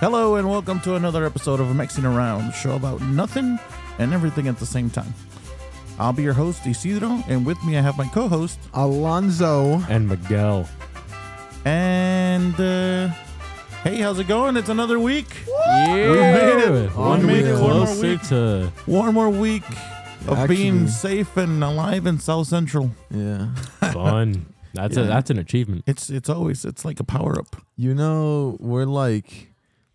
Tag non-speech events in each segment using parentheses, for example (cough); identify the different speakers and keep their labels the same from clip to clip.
Speaker 1: Hello and welcome to another episode of Mixing Around, the show about nothing and everything at the same time. I'll be your host, Isidro, and with me I have my co-host,
Speaker 2: Alonzo.
Speaker 3: and Miguel.
Speaker 1: and uh, hey, how's it going? It's another week.
Speaker 3: Yeah,
Speaker 1: made it.
Speaker 3: One
Speaker 1: We
Speaker 3: week
Speaker 1: made it. One more
Speaker 3: closer
Speaker 1: week.
Speaker 3: to
Speaker 1: One more week of
Speaker 2: Actually-
Speaker 1: being safe and alive in South Central.
Speaker 2: Yeah. (laughs)
Speaker 3: fun. That's a that's an achievement.
Speaker 1: It's it's always it's like a power up.
Speaker 2: You know, we're like,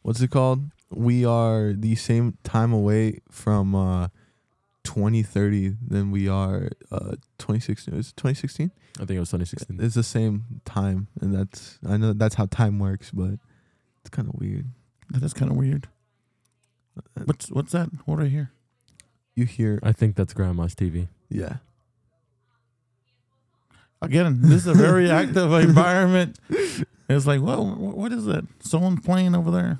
Speaker 2: what's it called? We are the same time away from uh 2030 than we are uh 2016. Is it 2016?
Speaker 3: I think it was 2016.
Speaker 2: It's the same time, and that's I know that's how time works, but it's kind of weird.
Speaker 1: That is kind of weird. What's what's that? What do I hear?
Speaker 2: You hear,
Speaker 3: I think that's Grandma's TV.
Speaker 2: yeah.
Speaker 1: Again, this is a very (laughs) active environment. It's like, well, what is that? Someone playing over there?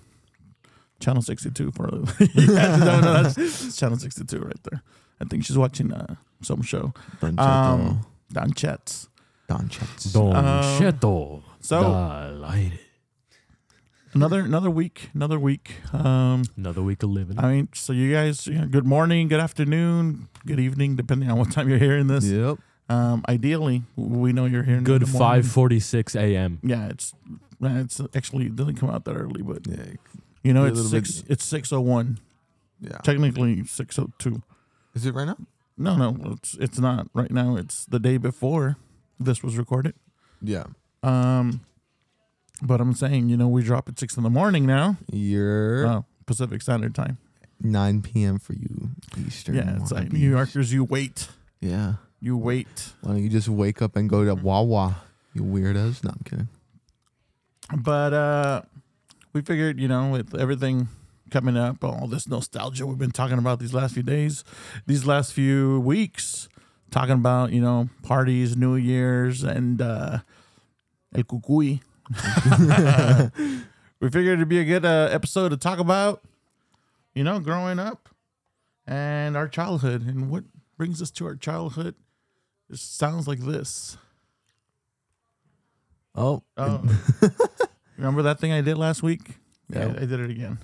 Speaker 1: Channel 62 for you guys who that's, that's Channel 62 right there. I think she's watching uh, some show.
Speaker 2: Don
Speaker 1: Um,
Speaker 2: um,
Speaker 1: Don Chats.
Speaker 2: Don Chats.
Speaker 3: Don
Speaker 1: Um,
Speaker 3: Cheto.
Speaker 1: So
Speaker 3: Dal aire.
Speaker 1: another another week, another week. Um,
Speaker 3: Another week of living.
Speaker 1: I mean, so you guys, you know, good morning, good afternoon, good evening, depending on what time you're hearing this.
Speaker 2: Yep.
Speaker 1: Um, ideally, we know you're hearing
Speaker 3: Good
Speaker 1: in the morning.
Speaker 3: 5:46 a.m.
Speaker 1: Yeah, it's uh, it's actually it doesn't come out that early, but
Speaker 2: Yeah.
Speaker 1: You know it's
Speaker 2: little bit-
Speaker 1: six. It's six oh one.
Speaker 2: Yeah.
Speaker 1: Technically six oh two.
Speaker 2: Is it right now?
Speaker 1: No, no, it's it's not right now. It's the day before this was recorded.
Speaker 2: Yeah.
Speaker 1: Um, but I'm saying you know we drop at six in the morning now.
Speaker 2: You're
Speaker 1: Oh, Pacific Standard Time.
Speaker 2: 9 p.m. for you Eastern.
Speaker 1: Yeah, it's like. New Yorkers. You wait.
Speaker 2: Yeah.
Speaker 1: You wait.
Speaker 2: Why don't you just wake up and go to Wawa? You weirdos. No, I'm kidding.
Speaker 1: But uh, we figured, you know, with everything coming up, all this nostalgia we've been talking about these last few days, these last few weeks, talking about, you know, parties, New Year's, and uh, El Cucuy. (laughs) we figured it'd be a good uh, episode to talk about, you know, growing up and our childhood and what brings us to our childhood. It sounds like this.
Speaker 2: Oh,
Speaker 1: Oh, (laughs) remember that thing I did last week? Yeah,
Speaker 2: Yeah.
Speaker 1: I, I did it again.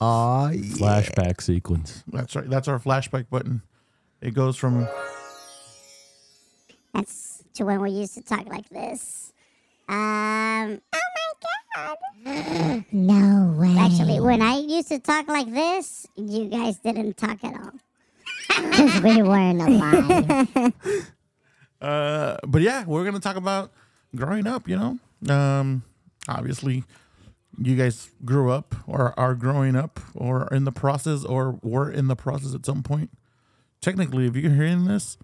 Speaker 2: ah, yeah.
Speaker 3: Flashback sequence.
Speaker 1: That's right. That's our flashback button. It goes from
Speaker 4: That's to when we used to talk like this. Um. Oh my god. (gasps) no way. Actually, when I used to talk like this, you guys didn't talk at all. (laughs) Because we weren't alive. (laughs)
Speaker 1: uh but yeah, we're gonna talk about growing up, you know. Um obviously you guys grew up or are growing up or are in the process or were in the process at some point. Technically, if you're hearing this,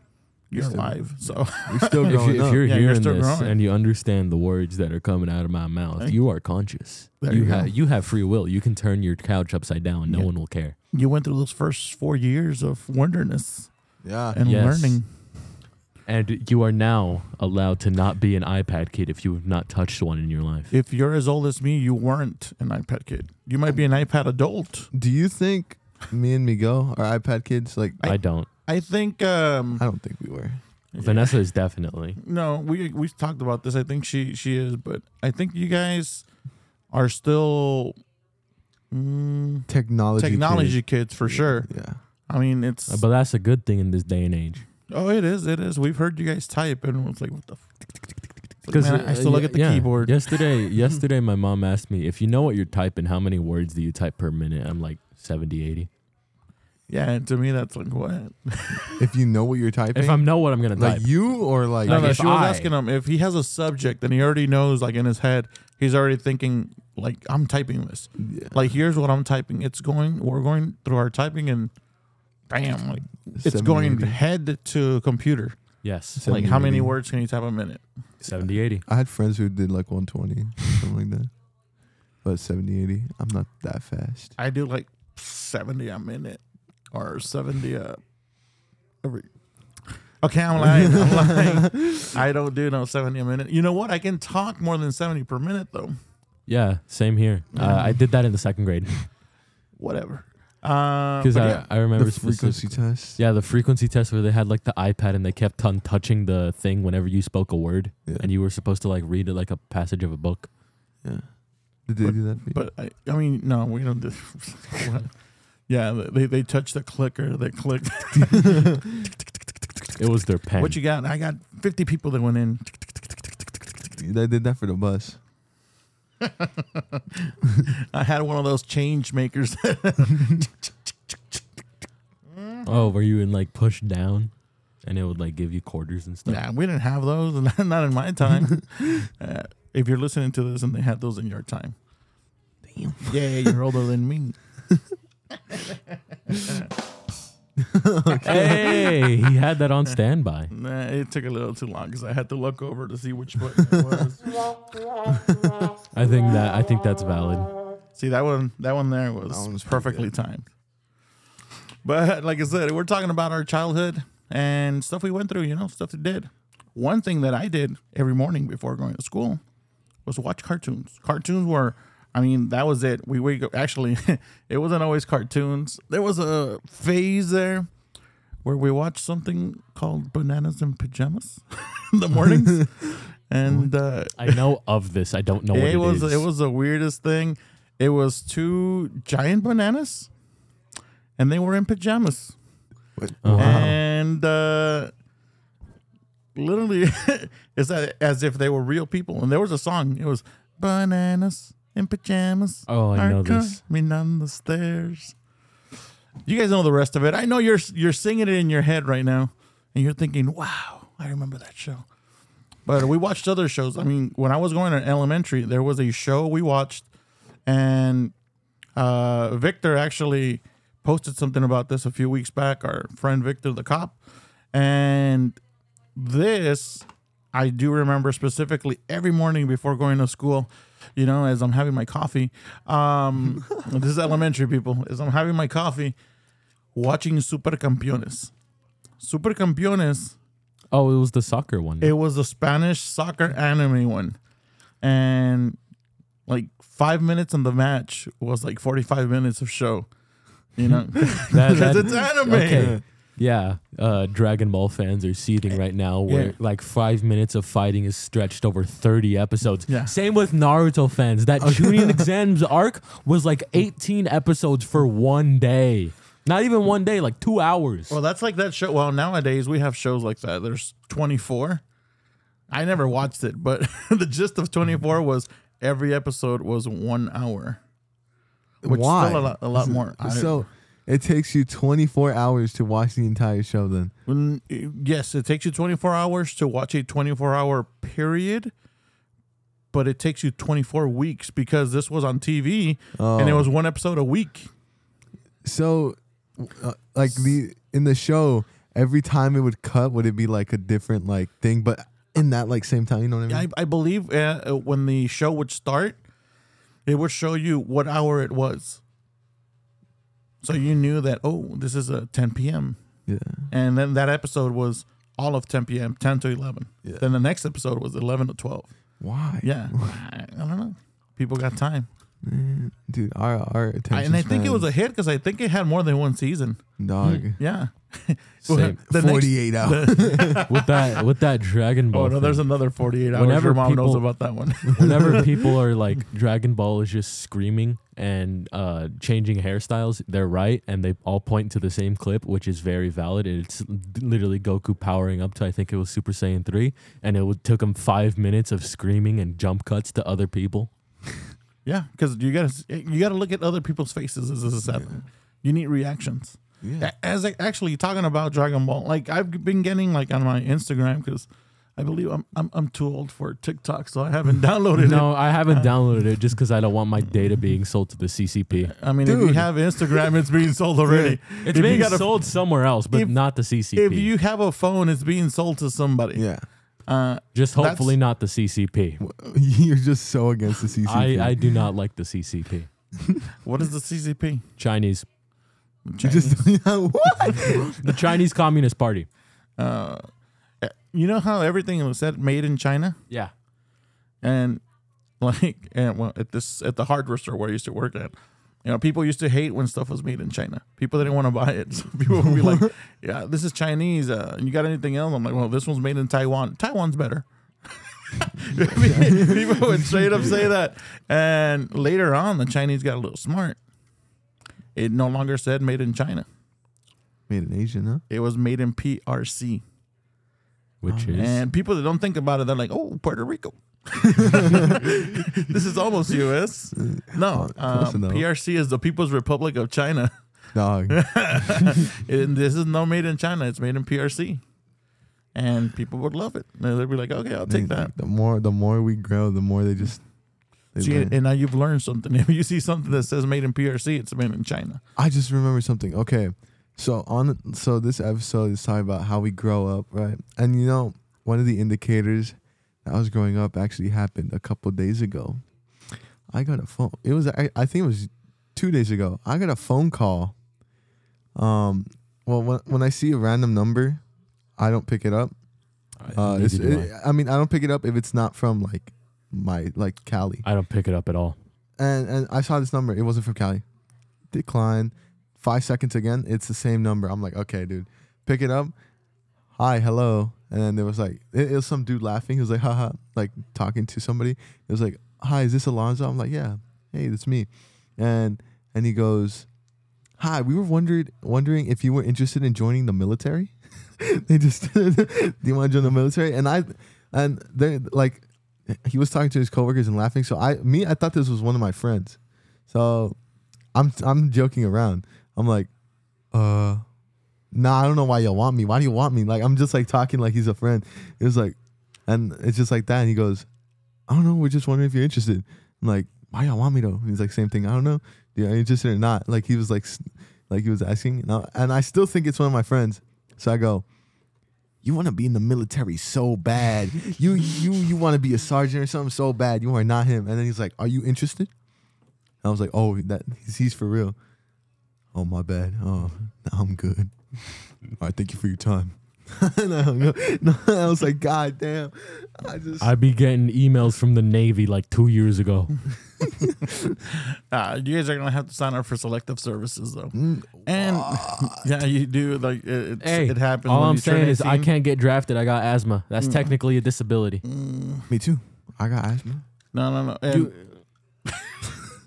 Speaker 1: you're
Speaker 2: still-
Speaker 1: alive. So (laughs)
Speaker 2: We're still
Speaker 3: If,
Speaker 2: growing
Speaker 3: you, if you're
Speaker 1: Yeah, you're
Speaker 3: hearing this
Speaker 1: growing.
Speaker 3: and you understand the words that are coming out of my mouth,
Speaker 1: Hey.
Speaker 3: you are conscious.
Speaker 1: There
Speaker 3: you
Speaker 1: you
Speaker 3: have you have free will. You can turn your couch upside down. No
Speaker 1: Yeah.
Speaker 3: one will care.
Speaker 1: you went through those first four years of wilderness
Speaker 2: yeah.
Speaker 1: and
Speaker 3: Yes.
Speaker 1: learning.
Speaker 3: And you are now allowed to not be an iPad kid if you have not touched one in your life.
Speaker 1: If you're as old as me, you weren't an iPad kid. You might be an iPad adult.
Speaker 2: Do you think me and Miguel are iPad kids? Like,
Speaker 3: I don't.
Speaker 1: I think um
Speaker 2: I don't think we were.
Speaker 3: Vanessa is definitely.
Speaker 1: no, we we talked about this. I think she she is, but I think you guys are still mm,
Speaker 2: Technology.
Speaker 1: technology kids
Speaker 2: kids.
Speaker 1: for sure.
Speaker 2: Yeah.
Speaker 1: I mean, it's
Speaker 3: But that's a good thing in this day and age.
Speaker 1: Oh, it is, it is. We've heard you guys type, and it's like, what the. F-?
Speaker 3: Because
Speaker 1: man, I uh, still look at the keyboard.
Speaker 3: Yesterday, (laughs) yesterday, my mom asked me if you know what you're typing, how many words do you type per minute? I'm like 70, 80.
Speaker 1: Yeah, and to me, that's like what? (laughs)
Speaker 2: If you know what you're typing,
Speaker 3: If I know what I'm gonna type.
Speaker 2: like
Speaker 3: type,
Speaker 2: you or like,
Speaker 1: No, no.
Speaker 3: if
Speaker 1: She was
Speaker 3: I-
Speaker 1: asking him if he has a subject and he already knows, like in his head, he's already thinking, like I'm typing this.
Speaker 2: yeah.
Speaker 1: Like here's what I'm typing. It's going. We're going through our typing, and bam, like it's going
Speaker 2: 70, 80.
Speaker 1: head to computer.
Speaker 3: yes,
Speaker 2: So-
Speaker 1: like how many
Speaker 2: 70.
Speaker 1: words can you type a minute?
Speaker 3: 70, 80.
Speaker 2: I had friends who did like 120, something like that. But 70, 80, I'm not that fast.
Speaker 1: I do like seventy a minute or seventy a every. Okay, I'm lying. I'm (laughs) lying. I don't do no seventy a minute. You know what? I can talk more than seventy per minute though.
Speaker 3: Yeah, same here. Uh, I did that in the second grade
Speaker 1: Whatever. Uh,
Speaker 3: because
Speaker 1: but
Speaker 3: I,
Speaker 1: yeah.
Speaker 3: I remember
Speaker 2: The frequency
Speaker 3: specific-
Speaker 2: test.
Speaker 3: Yeah, the frequency test where they had like the iPad and they kept on touching the thing whenever you spoke a word,
Speaker 2: Yeah.
Speaker 3: and you were supposed to like read it like a passage of a book.
Speaker 2: yeah. Did they do that for you?
Speaker 1: But I, I mean, no, we don't do. (laughs) yeah, they they touch the clicker. They click. (laughs)
Speaker 3: It was their pen.
Speaker 1: what you got? I got fifty people that went in.
Speaker 2: they did that for the bus.
Speaker 1: I had one of those change makers. (laughs)
Speaker 3: oh, were you in like push down, and it would like give you quarters and stuff?
Speaker 1: yeah, we didn't have those, (laughs) not in my time. (laughs) uh, if you're listening to this and they had those in your time,
Speaker 2: Damn.
Speaker 1: yeah, you're older than me. (laughs)
Speaker 3: Hey, he had that on standby.
Speaker 1: Nah, it took a little too long because I had to look over to see which button it was. (laughs)
Speaker 3: I think that I think that's valid.
Speaker 1: See that one? That one there was,
Speaker 2: That one was pretty
Speaker 1: perfectly timed. But (laughs) like I said, we're talking about our childhood and stuff we went through. You know, stuff we did. One thing that I did every morning before going to school was watch cartoons. Cartoons were, I mean, that was it. We wake up. Actually, (laughs) it wasn't always cartoons. There was a phase there where we watched something called Bananas in Pajamas (laughs) in the mornings, (laughs) and uh,
Speaker 3: I know of this. I don't know what
Speaker 1: it,
Speaker 3: it
Speaker 1: was
Speaker 3: is.
Speaker 1: it was the weirdest thing. It was two giant bananas, and they were in pajamas,
Speaker 3: Oh, wow.
Speaker 1: and uh, literally, it's a- as if they were real people. And there was a song. It was bananas in pajamas.
Speaker 3: Oh, I know this.
Speaker 1: coming down the stairs. You guys know the rest of it. I know you're you're singing it in your head right now, and you're thinking, "Wow, I remember that show." But we watched other shows. I mean, when I was going to elementary, there was a show we watched, and uh, Victor actually posted something about this a few weeks back. Our friend Victor, the cop, and this I do remember specifically every morning before going to school. You know, as I'm having my coffee. Um, (laughs) this is elementary people. As I'm having my coffee, watching Super Campeones. Super Campeones
Speaker 3: oh, it was the soccer one.
Speaker 1: it was the Spanish soccer anime one. And like five minutes in the match was like 45 minutes of show. You know? (laughs)
Speaker 3: That- (laughs)
Speaker 1: Because
Speaker 3: that-
Speaker 1: it's anime.
Speaker 3: Okay. Yeah, uh, Dragon Ball fans are seething right now where
Speaker 1: Yeah.
Speaker 3: like five minutes of fighting is stretched over 30 episodes.
Speaker 1: Yeah.
Speaker 3: Same with Naruto fans. That (laughs) Chunin exams arc was like 18 episodes for one day. Not even one day, like two hours.
Speaker 1: Well, that's like that show. Well, nowadays we have shows like that. There's 24. I never watched it, but (laughs) the gist of 24 was every episode was one hour. Which
Speaker 2: Why?
Speaker 1: still a lot, a lot more. I-
Speaker 2: So it takes you 24 hours to watch the entire show. Then
Speaker 1: When, yes, it takes you 24 hours to watch a 24 hour period, but it takes you 24 weeks because this was on TV and it
Speaker 2: Oh.
Speaker 1: was one episode a week.
Speaker 2: so uh, like the in the show, every time it would cut, would it be like a different like thing? But in that like same time, you know what I mean?
Speaker 1: I, I believe uh, when the show would start, it would show you what hour it was. So you knew that, oh, this is a 10 p.m.
Speaker 2: yeah.
Speaker 1: And then that episode was all of 10 p.m., 10 to 11.
Speaker 2: Yeah.
Speaker 1: Then the next episode was 11 to 12.
Speaker 2: Why?
Speaker 1: Yeah. I, I don't know. People got time.
Speaker 2: Man, dude, our our attention.
Speaker 1: I, and I think it was a hit because I think it had more than one season.
Speaker 2: dog. Hmm.
Speaker 1: Yeah. (laughs)
Speaker 3: Same.
Speaker 1: The next-
Speaker 2: 48 hours. (laughs)
Speaker 3: with that with that Dragon oh, Ball.
Speaker 1: oh, no, there's another 48 hours.
Speaker 3: Whenever
Speaker 1: Your mom knows
Speaker 3: people-
Speaker 1: about that one. (laughs)
Speaker 3: whenever people are like Dragon Ball is just screaming and uh, changing hairstyles, they're right, and they all point to the same clip, which is very valid. It's literally Goku powering up to I think it was Super Saiyan three, and it would, took him five minutes of screaming and jump cuts to other people. (laughs)
Speaker 1: yeah, because you gotta you gotta look at other people's faces as this is happening. You need reactions.
Speaker 2: yeah.
Speaker 1: As I, actually talking about Dragon Ball, like I've been getting like on my Instagram because I believe I'm, I'm I'm too old for TikTok, so I haven't (laughs) downloaded it.
Speaker 3: No, I haven't downloaded it just because I don't want my data being sold to the CCP.
Speaker 1: I mean, if you
Speaker 2: Dude.
Speaker 1: have Instagram, it's being sold already.
Speaker 3: It's
Speaker 1: If you
Speaker 3: being
Speaker 1: got a-
Speaker 3: sold somewhere else, but
Speaker 1: if-
Speaker 3: not the CCP.
Speaker 1: If you have a phone, it's being sold to somebody.
Speaker 2: Yeah.
Speaker 1: Uh,
Speaker 3: just
Speaker 1: that's-
Speaker 3: hopefully not the CCP. (laughs)
Speaker 2: You're just so against the CCP.
Speaker 3: I, I do not like the CCP. (laughs)
Speaker 1: what is the CCP?
Speaker 3: Chinese,
Speaker 2: You
Speaker 1: Chinese.
Speaker 2: just what?
Speaker 3: the Chinese Communist Party.
Speaker 1: uh, you know how everything was said made in China,
Speaker 3: Yeah.
Speaker 1: and (laughs) like, and well, at this at the hardware store where I used to work at, you know, people used to hate when stuff was made in China. People didn't want to buy it. (laughs) So people would be like, (laughs) "Yeah, this is Chinese. Uh, you got anything else?" I'm like, "Well, this one's made in Taiwan. Taiwan's better." People would straight up say that. And later on, the Chinese got a little smart. It no longer said made in China.
Speaker 2: Made in Asia, huh?
Speaker 1: It was made in PRC.
Speaker 3: Which is
Speaker 1: And people that don't think about it, they're like, "Oh, Puerto Rico." (laughs) this is almost U.S. (laughs) No,
Speaker 2: close
Speaker 1: um. PRC is the People's Republic of China. (laughs)
Speaker 2: Dog.
Speaker 1: and this is no made in China; it's made in PRC. And people would love it. And They'd be like, "Okay, I'll take that."
Speaker 2: The more the more we grow, the more they just. They
Speaker 1: See,
Speaker 2: learn.
Speaker 1: and now you've learned something. If you see something that says made in PRC, it's made in China.
Speaker 2: I just remember something. Okay, so on so this episode is talking about how we grow up, right? And you know, one of the indicators that I was growing up actually happened a couple days ago. I got a phone. It was I, I think it was two days ago. I got a phone call. Um, well, when when I see a random number, I don't pick it up. Uh, it's, it, I mean, I don't pick it up if it's not from like my like Cali.
Speaker 3: I. I don't pick it up at all.
Speaker 2: and and I saw this number. It wasn't from Cali. Decline. Five seconds again. It's the same number. I'm like, okay, dude, pick it up. Hi, hello. And then there was like, it, it was some dude laughing. He was like, haha, like talking to somebody. It was like, hi, is this Alonzo? I'm like, yeah. Hey, that's me. And and he goes, hi. We were wondered wondering if you were interested in joining the military. (laughs) they just, (laughs) do you want to join the military? And I, and they like, he was talking to his coworkers and laughing. So I, me, I thought this was one of my friends. So I'm, I'm joking around. I'm like, uh, nah, I don't know why y'all want me. Why do you want me? Like, I'm just like talking like he's a friend. It was like, and it's just like that. And he goes, I don't know. We're just wondering if you're interested. I'm like, why y'all want me though? And he's like, same thing. I don't know. Yeah, are you interested or not? Like he was like, like he was asking. And I, and I still think it's one of my friends. So I go, you want to be in the military so bad. (laughs) You you you want to be a sergeant or something so bad. You are not him. And then he's like, "Are you interested?" I was like, "Oh, that he's, he's for real." Oh my bad. Oh, no, I'm good. All right, thank you for your time. and I, hung up. No, I was like, God damn. I just
Speaker 3: I'd be getting emails from the Navy like two years ago. (laughs) (laughs)
Speaker 1: Uh, you guys are gonna have to sign up for selective services though,
Speaker 2: Mm,
Speaker 1: and (laughs) yeah, you do. Like it, it's,
Speaker 3: Hey,
Speaker 1: it happens.
Speaker 3: All
Speaker 1: when
Speaker 3: I'm
Speaker 1: you turn
Speaker 3: saying is I
Speaker 1: 18.
Speaker 3: can't get drafted. I got asthma. That's
Speaker 1: Mm.
Speaker 3: technically a disability.
Speaker 2: me too. I got asthma.
Speaker 1: No, no, no. And
Speaker 3: You, you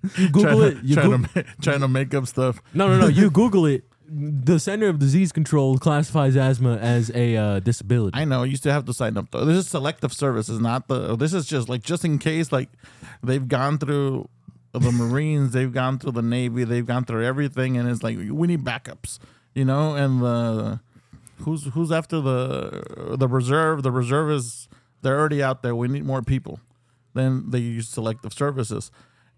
Speaker 3: (laughs) Google
Speaker 1: try-
Speaker 3: it. You
Speaker 1: trying,
Speaker 3: Goog-
Speaker 1: to, ma- trying to make up stuff.
Speaker 3: no, no, no. You (laughs) Google it. The Center of Disease Control classifies asthma as a uh, disability.
Speaker 1: I know. You still have to sign up though. This is selective services, not the. This is just like just in case, like they've gone through the (laughs) Marines, they've gone through the Navy, they've gone through everything, and it's like we need backups, you know. And the who's who's after the the reserve? The reserve is they're already out there. We need more people. Then they use selective services.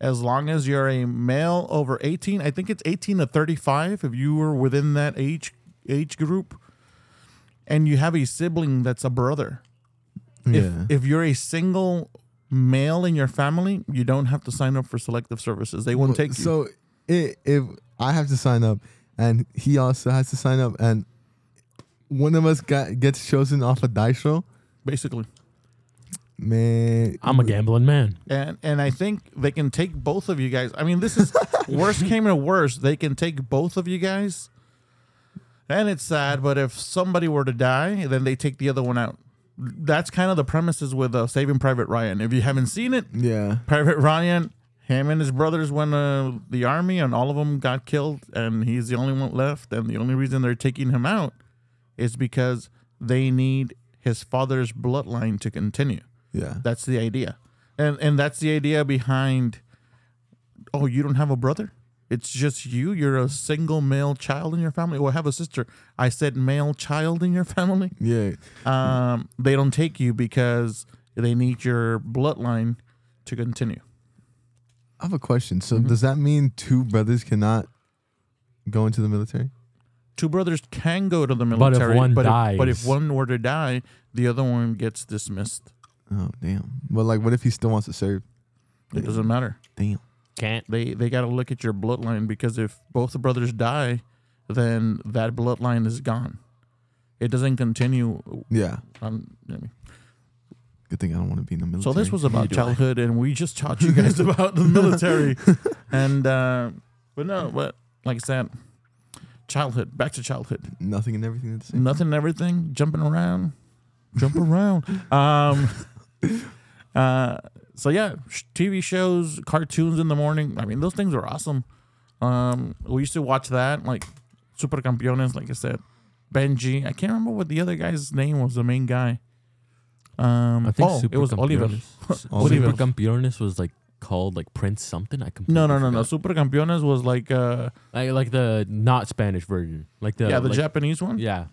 Speaker 1: As long as you're a male over 18, I think it's 18 to 35. If you were within that age age group, and you have a sibling that's a brother, if,
Speaker 2: Yeah.
Speaker 1: if you're a single male in your family, you don't have to sign up for selective services. They won't take you.
Speaker 2: So i if I have to sign up and he also has to sign up and one of us got gets chosen off a dice roll,
Speaker 1: basically.
Speaker 2: Man.
Speaker 3: I'm a gambling man.
Speaker 1: And and I think they can take both of you guys. I mean, this is (laughs) worst came to worst. They can take both of you guys. And it's sad, but if somebody were to die, then they take the other one out. That's kind of the premises with uh, Saving Private Ryan. If you haven't seen it,
Speaker 2: Yeah.
Speaker 1: Private Ryan, him and his brothers went uh, the army, and all of them got killed, and he's the only one left. And the only reason they're taking him out is because they need his father's bloodline to continue.
Speaker 2: Yeah.
Speaker 1: That's the idea, and and that's the idea behind. Oh, you don't have a brother? It's just you. You're a single male child in your family. Or have a sister. I said male child in your family.
Speaker 2: Yeah.
Speaker 1: Um, they don't take you because they need your bloodline to continue.
Speaker 2: I have a question. So
Speaker 1: Mm-hmm.
Speaker 2: does that mean two brothers cannot go into the military?
Speaker 1: Two brothers can go to the military,
Speaker 3: But if
Speaker 1: military,
Speaker 3: one
Speaker 1: but, if, but if one were to die, the other one gets dismissed.
Speaker 2: Oh damn. But like what if he still wants to serve?
Speaker 1: It doesn't matter.
Speaker 2: Damn.
Speaker 3: Can't.
Speaker 1: They they got to look at your bloodline because if both the brothers die, then that bloodline is gone. It doesn't continue.
Speaker 2: Yeah.
Speaker 1: On, I mean,
Speaker 2: Good thing I don't want to be in the military.
Speaker 1: so this was about
Speaker 2: Neither do I.
Speaker 1: childhood, and we just taught (laughs) you guys about the military. And uh, but no, but like I said, childhood. Back to childhood.
Speaker 2: Nothing and everything at the same.
Speaker 1: Nothing, and everything, jumping around, jump around. Um, (laughs) Uh, so yeah, TV shows, cartoons in the morning. I mean, those things are awesome. Um, we used to watch that, like Super Campeones, like I said, Benji. I can't remember what the other guy's name was. The main guy. Um,
Speaker 3: I think
Speaker 1: oh,
Speaker 3: Super
Speaker 1: it was Oliver.
Speaker 3: Campeones. (laughs)
Speaker 1: Oliver.
Speaker 3: Super Campeones was like called like Prince something. I completely
Speaker 1: No, no, no, no. Super Campeones was like, uh,
Speaker 3: Like, like the not Spanish version. Like the
Speaker 1: yeah, the
Speaker 3: like-
Speaker 1: Japanese one.
Speaker 3: Yeah,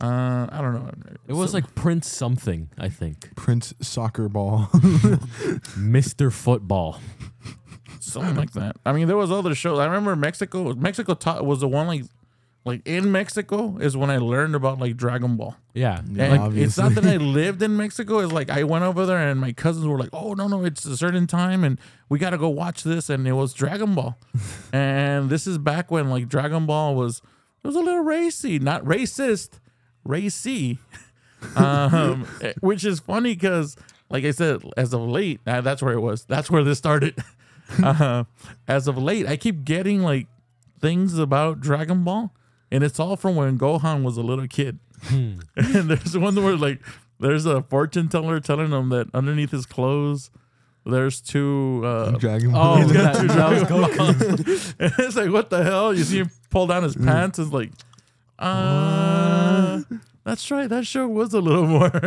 Speaker 1: Uh, I don't know.
Speaker 3: it was
Speaker 1: So-
Speaker 3: like Prince something. I think
Speaker 2: Prince soccer ball. (laughs)
Speaker 3: Mister Football.
Speaker 1: something like that. I mean, there was other shows. I remember Mexico. Mexico taught was the one like, like in Mexico is when I learned about like Dragon Ball.
Speaker 3: Yeah,
Speaker 2: Yeah,
Speaker 1: And
Speaker 3: like,
Speaker 1: it's not that. I (laughs) lived in Mexico. It's like I went over there and my cousins were like, "Oh no, no, it's a certain time and we got to go watch this." And it was Dragon Ball, (laughs) and this is back when like Dragon Ball was it was a little racy, not racist, racy, (laughs) um, eh, which is funny because, like I said, as of late, uh, that's where it was. That's where this started. (laughs) uh, as of late, I keep getting like things about Dragon Ball, and it's all from when Gohan was a little kid. (laughs) and there's one where like there's a fortune teller telling him that underneath his clothes there's two uh
Speaker 2: Dragon Ball.
Speaker 3: oh, that, that was Goku.
Speaker 1: and it's like what the hell you see him pull down his pants it's like uh that's right that show was a little more (laughs)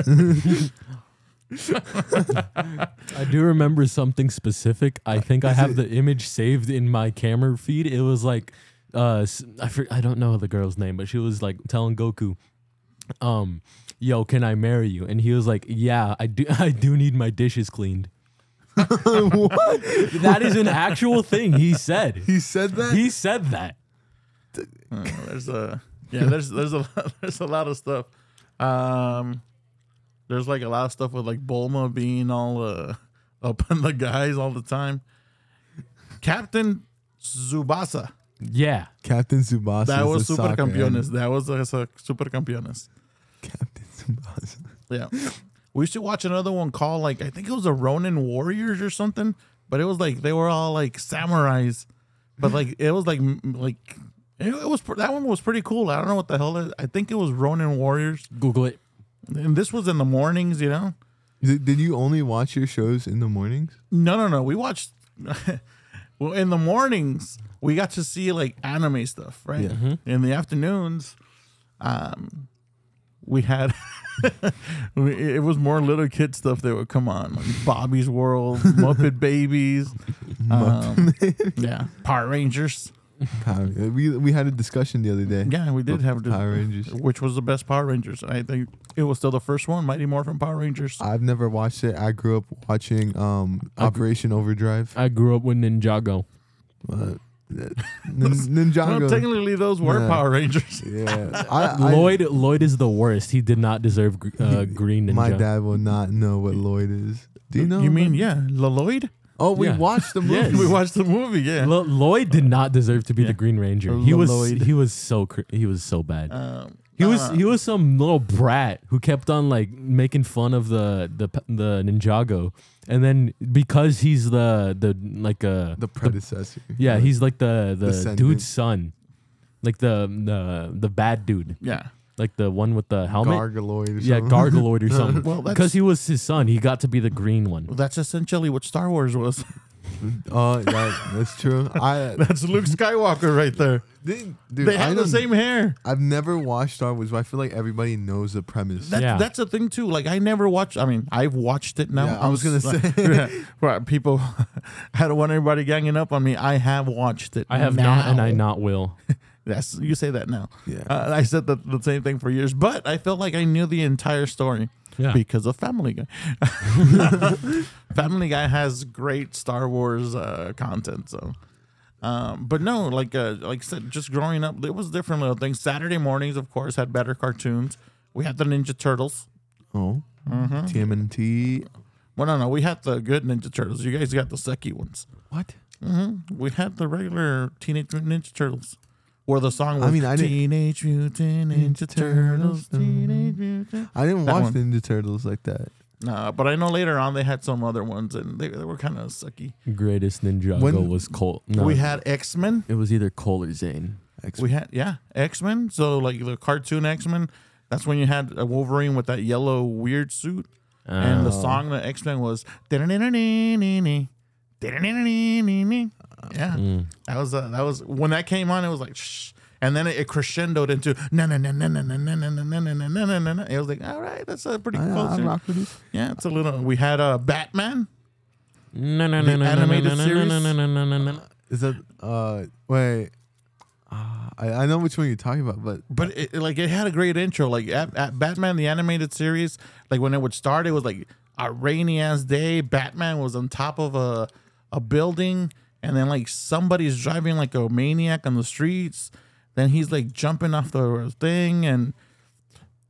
Speaker 3: I do remember something specific. I think I have the image saved in my camera feed. It was like, uh, s- I for, I don't know the girl's name, but she was like telling Goku, um, "Yo, can I marry you?" And he was like, "Yeah, I do. (laughs) I do need my dishes cleaned." (laughs) what? That is an actual thing he said.
Speaker 2: he said that.
Speaker 3: He said that.
Speaker 1: Uh, there's a yeah there's there's a (laughs) lot, there's a lot of stuff um there's like a lot of stuff with like Bulma being all uh (laughs) up on the guys all the time Captain Tsubasa
Speaker 3: Yeah.
Speaker 2: Captain Tsubasa.
Speaker 1: That was Super
Speaker 2: soccer
Speaker 1: Campeones
Speaker 2: anime.
Speaker 1: that was uh, so- Super Campeones
Speaker 2: Captain Tsubasa.
Speaker 1: yeah we used to watch another one called like I think it was the Ronin Warriors or something but it was like they were all like samurais but like it was like like it, it was that one was pretty cool I don't know what the hell it is. I think it was Ronin Warriors
Speaker 3: Google it.
Speaker 1: And this was in the mornings, you know?
Speaker 2: Did, did you only watch your shows in the mornings?
Speaker 1: No, no, no. We watched (laughs) well in the mornings we got to see like anime stuff, right?
Speaker 2: Yeah.
Speaker 1: In the afternoons, um we had (laughs) it was more little kid stuff that would come on, like Bobby's World, Muppet (laughs) Babies, um, yeah, Power Rangers. (laughs)
Speaker 2: Power, we we had a discussion the other day.
Speaker 1: Yeah, we did have
Speaker 2: Power Rangers.
Speaker 1: Which was the best Power Rangers? I think it was still the first one, Mighty Morphin Power Rangers.
Speaker 2: I've never watched it. I grew up watching um Operation Overdrive.
Speaker 3: I grew up with Ninjago.
Speaker 2: Nin- (laughs) Ninjago.
Speaker 1: Well, technically, those were
Speaker 2: Yeah.
Speaker 1: Power Rangers. (laughs)
Speaker 2: yeah, I, I,
Speaker 3: Lloyd Lloyd is the worst. He did not deserve gr- uh, green ninja.
Speaker 2: My dad will not know what Lloyd is. Do you know?
Speaker 1: You mean
Speaker 2: about-
Speaker 1: yeah, Lloyd?
Speaker 2: Oh, we
Speaker 3: Yeah.
Speaker 2: watched the (laughs) movie.
Speaker 3: Yes.
Speaker 1: We watched the movie. Yeah.
Speaker 3: Lo- Lloyd did not deserve to be
Speaker 1: Yeah.
Speaker 3: the Green Ranger. He was
Speaker 1: Lloyd.
Speaker 3: he was so cr- he was so bad.
Speaker 1: Um,
Speaker 3: He was
Speaker 1: uh,
Speaker 3: he was some little brat who kept on like making fun of the the p- the Ninjago, and then because he's the the like uh
Speaker 2: the predecessor.
Speaker 3: yeah he's like the the
Speaker 2: Descendant.
Speaker 3: dude's son, like the the the bad dude,
Speaker 1: yeah.
Speaker 3: Like the one with the helmet.
Speaker 2: Gargaloid. Or
Speaker 3: yeah,
Speaker 2: something.
Speaker 3: Gargaloid or something. (laughs)
Speaker 1: Well,
Speaker 3: Because he was his son, he got to be the green one.
Speaker 1: that's essentially what Star Wars was. (laughs)
Speaker 2: Uh, oh, that, that's true. I (laughs)
Speaker 1: that's Luke Skywalker right there.
Speaker 2: they, dude,
Speaker 1: they
Speaker 2: I
Speaker 1: have the
Speaker 2: don't-
Speaker 1: same hair.
Speaker 2: I've never watched Star Wars, but I feel like everybody knows the premise.
Speaker 1: That,
Speaker 3: Yeah.
Speaker 1: That's the thing too. Like I never watched. I mean, I've watched it now.
Speaker 2: Yeah, I was gonna
Speaker 1: s-
Speaker 2: say.
Speaker 1: yeah, right, people. I don't want everybody ganging up on me. I have watched it.
Speaker 3: I have not, and I
Speaker 1: now.
Speaker 3: not will.
Speaker 1: That's you say that now.
Speaker 2: Yeah.
Speaker 1: Uh, I said the, the same thing for years, but I felt like I knew the entire story
Speaker 3: Yeah.
Speaker 1: because of Family Guy. (laughs) Family Guy has great Star Wars uh, content, so. Um, but no, like uh, like I said, just growing up, it was different little things. Saturday mornings, of course, had better cartoons. We had the Ninja Turtles.
Speaker 2: oh,
Speaker 1: Mm-hmm.
Speaker 2: TMNT.
Speaker 1: Well, no, no, we had the good Ninja Turtles. You guys got the sucky ones.
Speaker 3: What?
Speaker 1: Mm-hmm. We had the regular Teenage Mutant Ninja Turtles. Where the song was
Speaker 2: I mean, I didn't-
Speaker 1: Teenage Mutant Ninja Turtles, Teenage mm-hmm. Mutant.
Speaker 2: I didn't
Speaker 1: That
Speaker 2: watch
Speaker 1: one.
Speaker 2: Ninja Turtles like that.
Speaker 1: Nah, but I know later on they had some other ones and they, they were kind of sucky.
Speaker 3: Greatest Ninjago
Speaker 2: When-
Speaker 3: was Colt. No,
Speaker 1: We had X Men.
Speaker 3: it was either Cole or Zane.
Speaker 2: X-
Speaker 1: We had yeah X Men. So like the cartoon X Men. That's when you had a Wolverine with that yellow weird suit. and the
Speaker 2: Oh.
Speaker 1: song that X Men was. Yeah,
Speaker 3: Mm.
Speaker 1: that was uh, that was when that came on. It was like, shh. and then it, it crescendoed into na na na na na na na na na na na na na na na. It was like, all right, that's a pretty
Speaker 2: I,
Speaker 1: close.
Speaker 2: I
Speaker 1: to-
Speaker 2: rock with this.
Speaker 1: Yeah, it's a little. We had uh, Batman.
Speaker 3: No, no,
Speaker 1: The
Speaker 3: no, no, no,
Speaker 1: animated
Speaker 3: no, no,
Speaker 1: series?
Speaker 3: no, no, no, no, no, no, no.
Speaker 2: Is that uh wait? Uh, I I know which one you're talking about, but
Speaker 1: But it, it- like it had a great intro. Like at, at Batman the animated series, like when it would start, it was like a rainy ass day. Batman was on top of a a building, and then like somebody's driving like a maniac on the streets. Then he's like jumping off the thing, and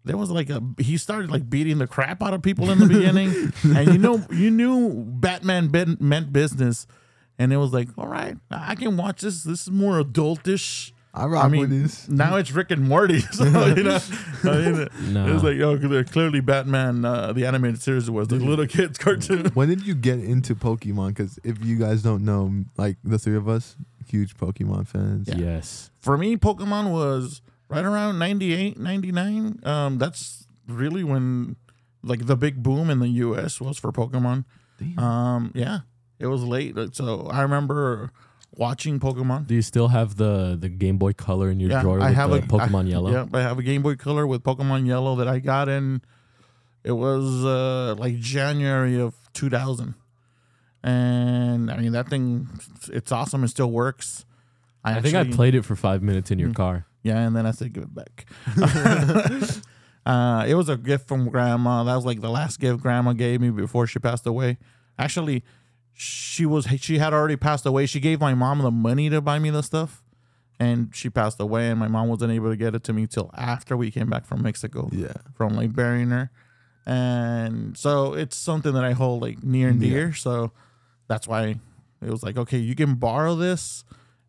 Speaker 1: there was like a he started like beating the crap out of people in the beginning, (laughs) and you know you knew Batman ben, meant business, and it was like all right, I can watch this. This is more adultish.
Speaker 2: I rock
Speaker 1: I mean,
Speaker 2: with this.
Speaker 1: now it's Rick and Morty. (laughs) So, you know, I mean, it
Speaker 3: No.
Speaker 1: was like, oh, 'cause they're clearly Batman, uh, the animated series was the little kids' cartoon.
Speaker 2: When did you get into Pokemon? Because if you guys don't know, like the three of us, huge Pokemon fans.
Speaker 1: Yeah.
Speaker 3: Yes.
Speaker 1: For me, Pokemon was right around 98, 99. Um, that's really when, like, the big boom in the U.S. was for Pokemon.
Speaker 2: Damn.
Speaker 1: Um, yeah, it was late. So I remember watching Pokemon.
Speaker 3: Do you still have the the Game Boy Color in your
Speaker 1: Yeah,
Speaker 3: drawer
Speaker 1: I
Speaker 3: with
Speaker 1: have a
Speaker 3: Pokemon
Speaker 1: I-
Speaker 3: Yellow?
Speaker 1: Yeah, I have a Game Boy Color with Pokemon Yellow that I got in. It was uh, like January of 2000, and I mean that thing, it's awesome. It still works.
Speaker 3: I think I played it for five minutes in your
Speaker 1: Mm.
Speaker 3: car.
Speaker 1: Yeah, and then I said give it back. (laughs) (laughs) uh, it was a gift from grandma. That was like the last gift grandma gave me before she passed away. Actually, she was she had already passed away. She gave my mom the money to buy me the stuff, and she passed away. And my mom wasn't able to get it to me till after we came back from Mexico
Speaker 2: Yeah.
Speaker 1: from like burying her. And so it's something that I hold like near and
Speaker 2: Yeah.
Speaker 1: dear. So that's why it was like, okay, you can borrow this.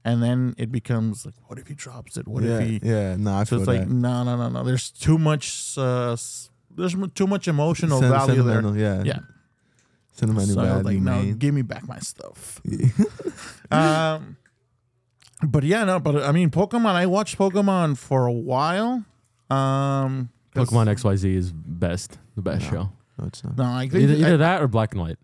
Speaker 1: And then it becomes like, what if he drops it? What
Speaker 2: yeah,
Speaker 1: if he
Speaker 2: yeah, no, I
Speaker 1: so
Speaker 2: feel
Speaker 1: it's like
Speaker 2: that.
Speaker 1: no, no, no, no. There's too much. Uh, there's too much emotional
Speaker 2: Sen-
Speaker 1: value there.
Speaker 2: sentimental, Yeah,
Speaker 1: Yeah.
Speaker 2: sentimental
Speaker 1: So I was
Speaker 2: value.
Speaker 1: like, no,
Speaker 2: main.
Speaker 1: give me back my stuff.
Speaker 2: Yeah. (laughs)
Speaker 1: um, but yeah, no. But I mean, Pokemon. I watched Pokemon for a while. Um, 'cause-
Speaker 3: Pokemon XYZ is best, the best
Speaker 2: No.
Speaker 3: show.
Speaker 2: no, it's not.
Speaker 1: No, I think
Speaker 3: Either,
Speaker 1: I-
Speaker 3: either that or Black and White.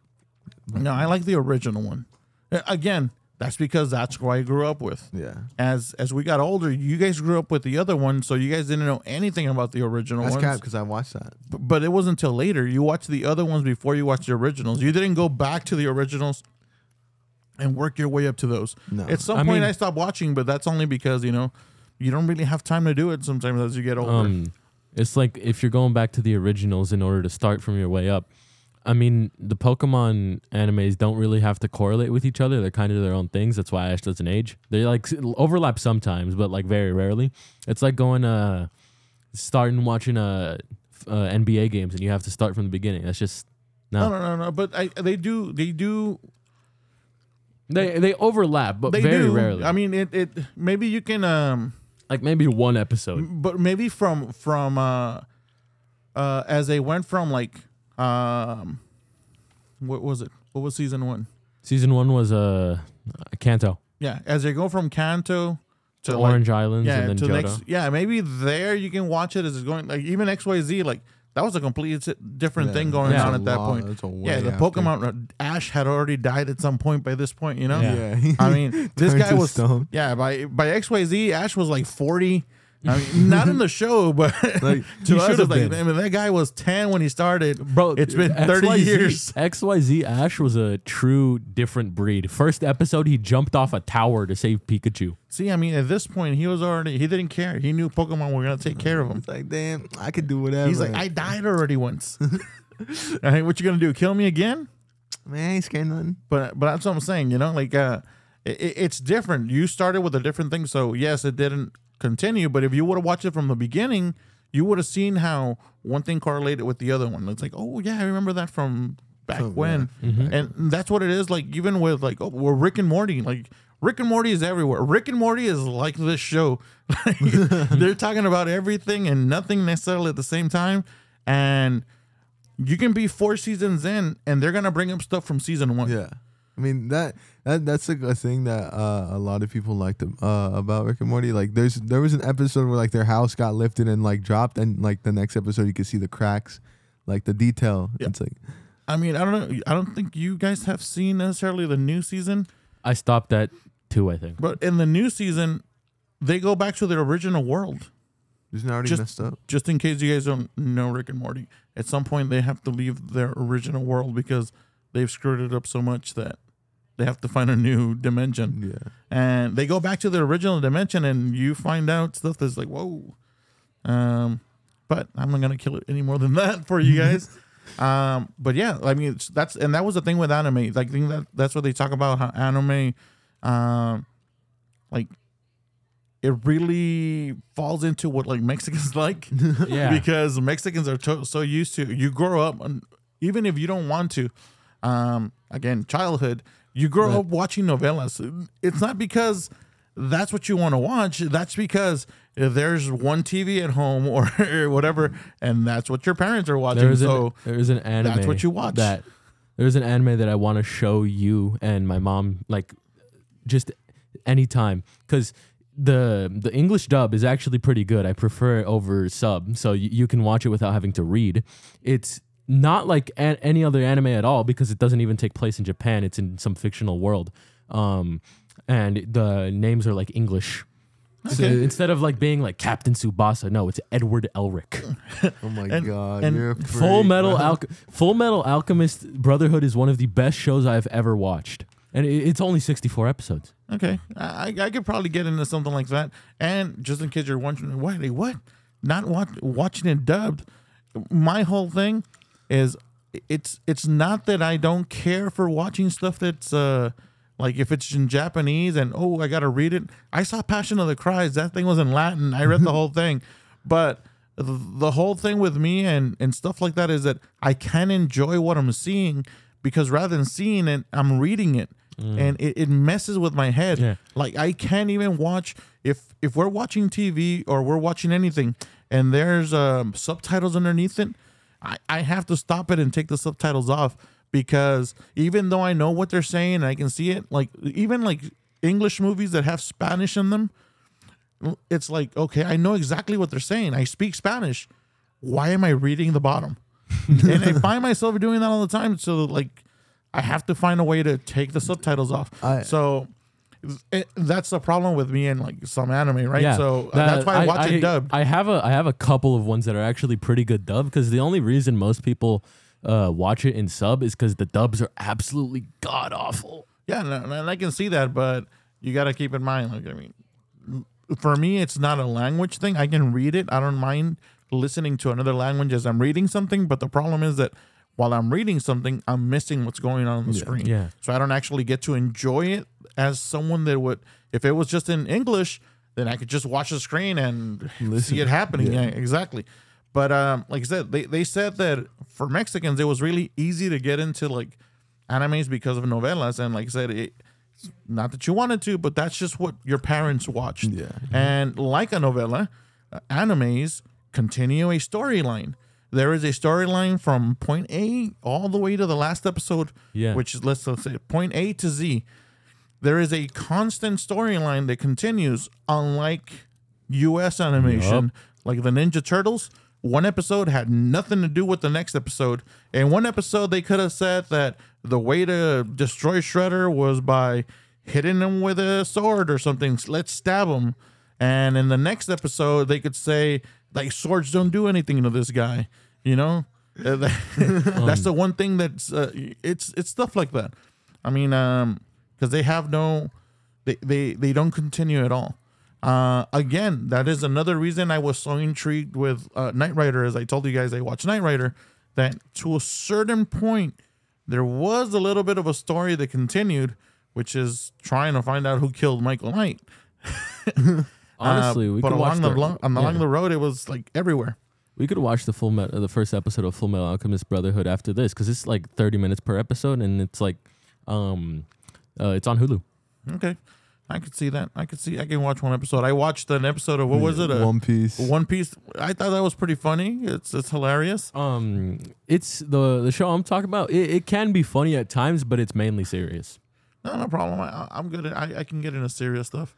Speaker 1: no, I like the original one. Uh, Again, that's because that's what I grew up with.
Speaker 2: Yeah,
Speaker 1: As as we got older, you guys grew up with the other one, so you guys didn't know anything about the original
Speaker 2: that's
Speaker 1: ones.
Speaker 2: cap because I watched that.
Speaker 1: B- but it wasn't until later. You watched the other ones before you watched the originals. You didn't go back to the originals and work your way up to those.
Speaker 2: No,
Speaker 1: At some
Speaker 3: I
Speaker 1: point,
Speaker 3: mean-
Speaker 1: I stopped watching, but that's only because you know you don't really have time to do it sometimes as you get older.
Speaker 3: Um, it's like if you're going back to the originals in order to start from your way up. I mean, the Pokemon animes don't really have to correlate with each other. They're kind of their own things. That's why Ash doesn't age. They like overlap sometimes, but like very rarely. It's like going uh starting watching uh, uh NBA games and you have to start from the beginning. That's just
Speaker 1: no,
Speaker 3: no.
Speaker 1: no, no, no. But I, they do, they do,
Speaker 3: They they overlap, but
Speaker 1: they
Speaker 3: very
Speaker 1: do.
Speaker 3: rarely.
Speaker 1: I mean, it, it. Maybe you can, um,
Speaker 3: like maybe one episode.
Speaker 1: but maybe from from uh, uh, as they went from like, um, what was it? What was season one?
Speaker 3: Season one was uh Kanto
Speaker 1: Yeah, as they go from Kanto
Speaker 3: to
Speaker 1: to like,
Speaker 3: Orange Islands
Speaker 1: yeah,
Speaker 3: and then
Speaker 1: to
Speaker 3: Johto.
Speaker 1: next, yeah, maybe there you can watch it as it's going. Like even X Y Z, like that was a complete si- different
Speaker 2: Yeah,
Speaker 1: thing going on
Speaker 2: a
Speaker 1: at that point. Yeah, the
Speaker 2: after.
Speaker 1: Pokemon uh, Ash had already died at some point by this point. You know,
Speaker 3: Yeah.
Speaker 2: Yeah,
Speaker 1: I mean, (laughs) this guy was
Speaker 2: stone.
Speaker 1: yeah by by X Y Z. Ash was like forty. I mean, (laughs) not in the show, but
Speaker 2: Like, (laughs)
Speaker 1: to
Speaker 3: he
Speaker 1: us, it's like,
Speaker 3: been.
Speaker 1: I mean, that guy was ten when he started.
Speaker 3: Bro,
Speaker 1: It's been 30
Speaker 3: XYZ
Speaker 1: years.
Speaker 3: XYZ Ash was a true different breed. First episode, he jumped off a tower to save Pikachu.
Speaker 1: See, I mean, at this point, he was already he didn't care. He knew Pokemon were gonna take care of him.
Speaker 2: It's like, damn, I could do whatever.
Speaker 1: He's like, I died already once. (laughs) All right, what you gonna do? Kill me again?
Speaker 2: man, I ain't scared nothing.
Speaker 1: But but that's what I'm saying. You know, like uh, it, it's different. You started with a different thing, so yes, it didn't continue. But if you would have watched it from the beginning, you would have seen how one thing correlated with the other one. It's like, oh yeah, I remember that from back
Speaker 2: From-
Speaker 1: when,
Speaker 3: Mhm.
Speaker 1: and that's what it is. Like even with like oh, we're Rick and Morty, like. Rick and Morty is everywhere. Rick and Morty is like this show. (laughs) They're talking about everything and nothing necessarily at the same time. And you can be four seasons in, and they're gonna bring up stuff from season one.
Speaker 2: Yeah, I mean that that that's like a thing that uh, a lot of people liked uh, about Rick and Morty. Like, there's there was an episode where like their house got lifted and like dropped, and like the next episode you could see the cracks like the detail.
Speaker 1: Yeah.
Speaker 2: It's like
Speaker 1: I mean, I don't know. I don't think you guys have seen necessarily the new season,
Speaker 3: I stopped at two, I think.
Speaker 1: but in the new season, they go back to their original world.
Speaker 2: isn't it already
Speaker 1: Just-
Speaker 2: messed up?
Speaker 1: Just in case you guys don't know Rick and Morty, at some point they have to leave their original world because they've screwed it up so much that they have to find a new dimension.
Speaker 2: Yeah.
Speaker 1: and they go back to the original dimension and you find out stuff that's like whoa um but i'm not gonna kill it any more than that (laughs) for you (laughs) guys um but yeah i mean that's and that was the thing with anime like I think that that's what they talk about how anime um like it really falls into what like mexicans (laughs) like
Speaker 3: Yeah.
Speaker 1: because Mexicans are to- so used to you grow up and even if you don't want to um again childhood you grow up watching novelas it's not because that's what you want to watch that's because there's one TV at home or (laughs) whatever and that's what your parents are watching
Speaker 3: There's
Speaker 1: so
Speaker 3: an there's an anime
Speaker 1: that's what you watch.
Speaker 3: That there's an anime that I want to show you and my mom like just anytime because the the English dub is actually pretty good. I prefer it over sub, so you, you can watch it without having to read. It's not like a- any other anime at all because it doesn't even take place in Japan. It's in some fictional world, um, and the names are like English. So
Speaker 1: Okay.
Speaker 3: instead of like being like Captain Tsubasa, no, it's Edward Elric. (laughs)
Speaker 2: Oh my
Speaker 1: And-
Speaker 2: god,
Speaker 1: and
Speaker 2: you're a
Speaker 3: Full
Speaker 2: freak,
Speaker 3: Metal
Speaker 2: bro.
Speaker 3: Alch- Full Metal Alchemist Brotherhood is one of the best shows I've ever watched, and it, it's only sixty four episodes.
Speaker 1: Okay, I, I could probably get into something like that. And just in case you're wondering, why they what? Not watch, watching it dubbed. My whole thing is, it's it's not that I don't care for watching stuff that's uh like if it's in Japanese and oh I gotta read it. I saw Passion of the Christ. That thing was in Latin. I read the whole thing, (laughs) but the whole thing with me and and stuff like that is that I can enjoy what I'm seeing because rather than seeing it, I'm reading it. And it, it messes with my head.
Speaker 3: Yeah.
Speaker 1: Like I can't even watch if if we're watching TV or we're watching anything and there's um, subtitles underneath it, I, I have to stop it and take the subtitles off because even though I know what they're saying and I can see it, like even like English movies that have Spanish in them, it's like okay, I know exactly what they're saying. I speak Spanish. Why am I reading the bottom? (laughs) and I find myself doing that all the time. So like, I have to find a way to take the subtitles off.
Speaker 2: I-
Speaker 1: so it, that's the problem with me and like some anime, right?
Speaker 3: Yeah,
Speaker 1: So uh,
Speaker 3: that-
Speaker 1: that's why I watch it dubbed.
Speaker 3: I have a I have a couple of ones that are actually pretty good dub because the only reason most people uh, watch it in sub is because the dubs are absolutely god awful.
Speaker 1: Yeah, and, and I can see that, but you got to keep in mind, like I mean, for me, it's not a language thing. I can read it. I don't mind listening to another language as I'm reading something. But the problem is that while I'm reading something, I'm missing what's going on on the screen.
Speaker 3: Yeah.
Speaker 1: So I don't actually get to enjoy it as someone that would. If it was just in English, then I could just watch the screen and
Speaker 2: Listen.
Speaker 1: see it happening.
Speaker 2: Yeah.
Speaker 1: Yeah, exactly. But um, like I said, they, they said that for Mexicans, it was really easy to get into like animes because of novellas. And like I said, it, not that you wanted to, but that's just what your parents watched.
Speaker 2: Yeah.
Speaker 1: And like a novella, uh, animes continue a storyline. There is a storyline from point A all the way to the last episode,
Speaker 3: Yeah.
Speaker 1: which is let's, let's say point A to Z. There is a constant storyline that continues, unlike U.S. animation,
Speaker 3: Yup.
Speaker 1: like the Ninja Turtles. One episode had nothing to do with the next episode. In one episode, they could have said that the way to destroy Shredder was by hitting him with a sword or something. Let's stab him. And in the next episode, they could say like swords don't do anything to this guy. You know, Uh, (laughs) that's the one thing that's uh, it's it's stuff like that. I mean, um, because they have no, they they they don't continue at all. Uh, again, that is another reason I was so intrigued with uh, Knight Rider. As I told you guys, I watched Knight Rider. That to a certain point, there was a little bit of a story that continued, which is trying to find out who killed Michael Knight. (laughs)
Speaker 3: Honestly,
Speaker 1: Uh,
Speaker 3: we
Speaker 1: but
Speaker 3: could
Speaker 1: along
Speaker 3: watch
Speaker 1: the,
Speaker 3: the,
Speaker 1: lo- along
Speaker 3: yeah.
Speaker 1: the road, it was like everywhere.
Speaker 3: we could watch the full met- the first episode of Full Metal Alchemist Brotherhood after this because it's like thirty minutes per episode and it's like um uh, it's on Hulu.
Speaker 1: Okay, I could see that. I could see. I can watch one episode. I watched an episode of what was it? A,
Speaker 2: One Piece.
Speaker 1: One Piece. I thought that was pretty funny. It's it's hilarious.
Speaker 3: Um, it's the the show I'm talking about. It, it can be funny at times, but it's mainly serious.
Speaker 1: No, no problem. I, I'm good. At, I I can get into serious stuff.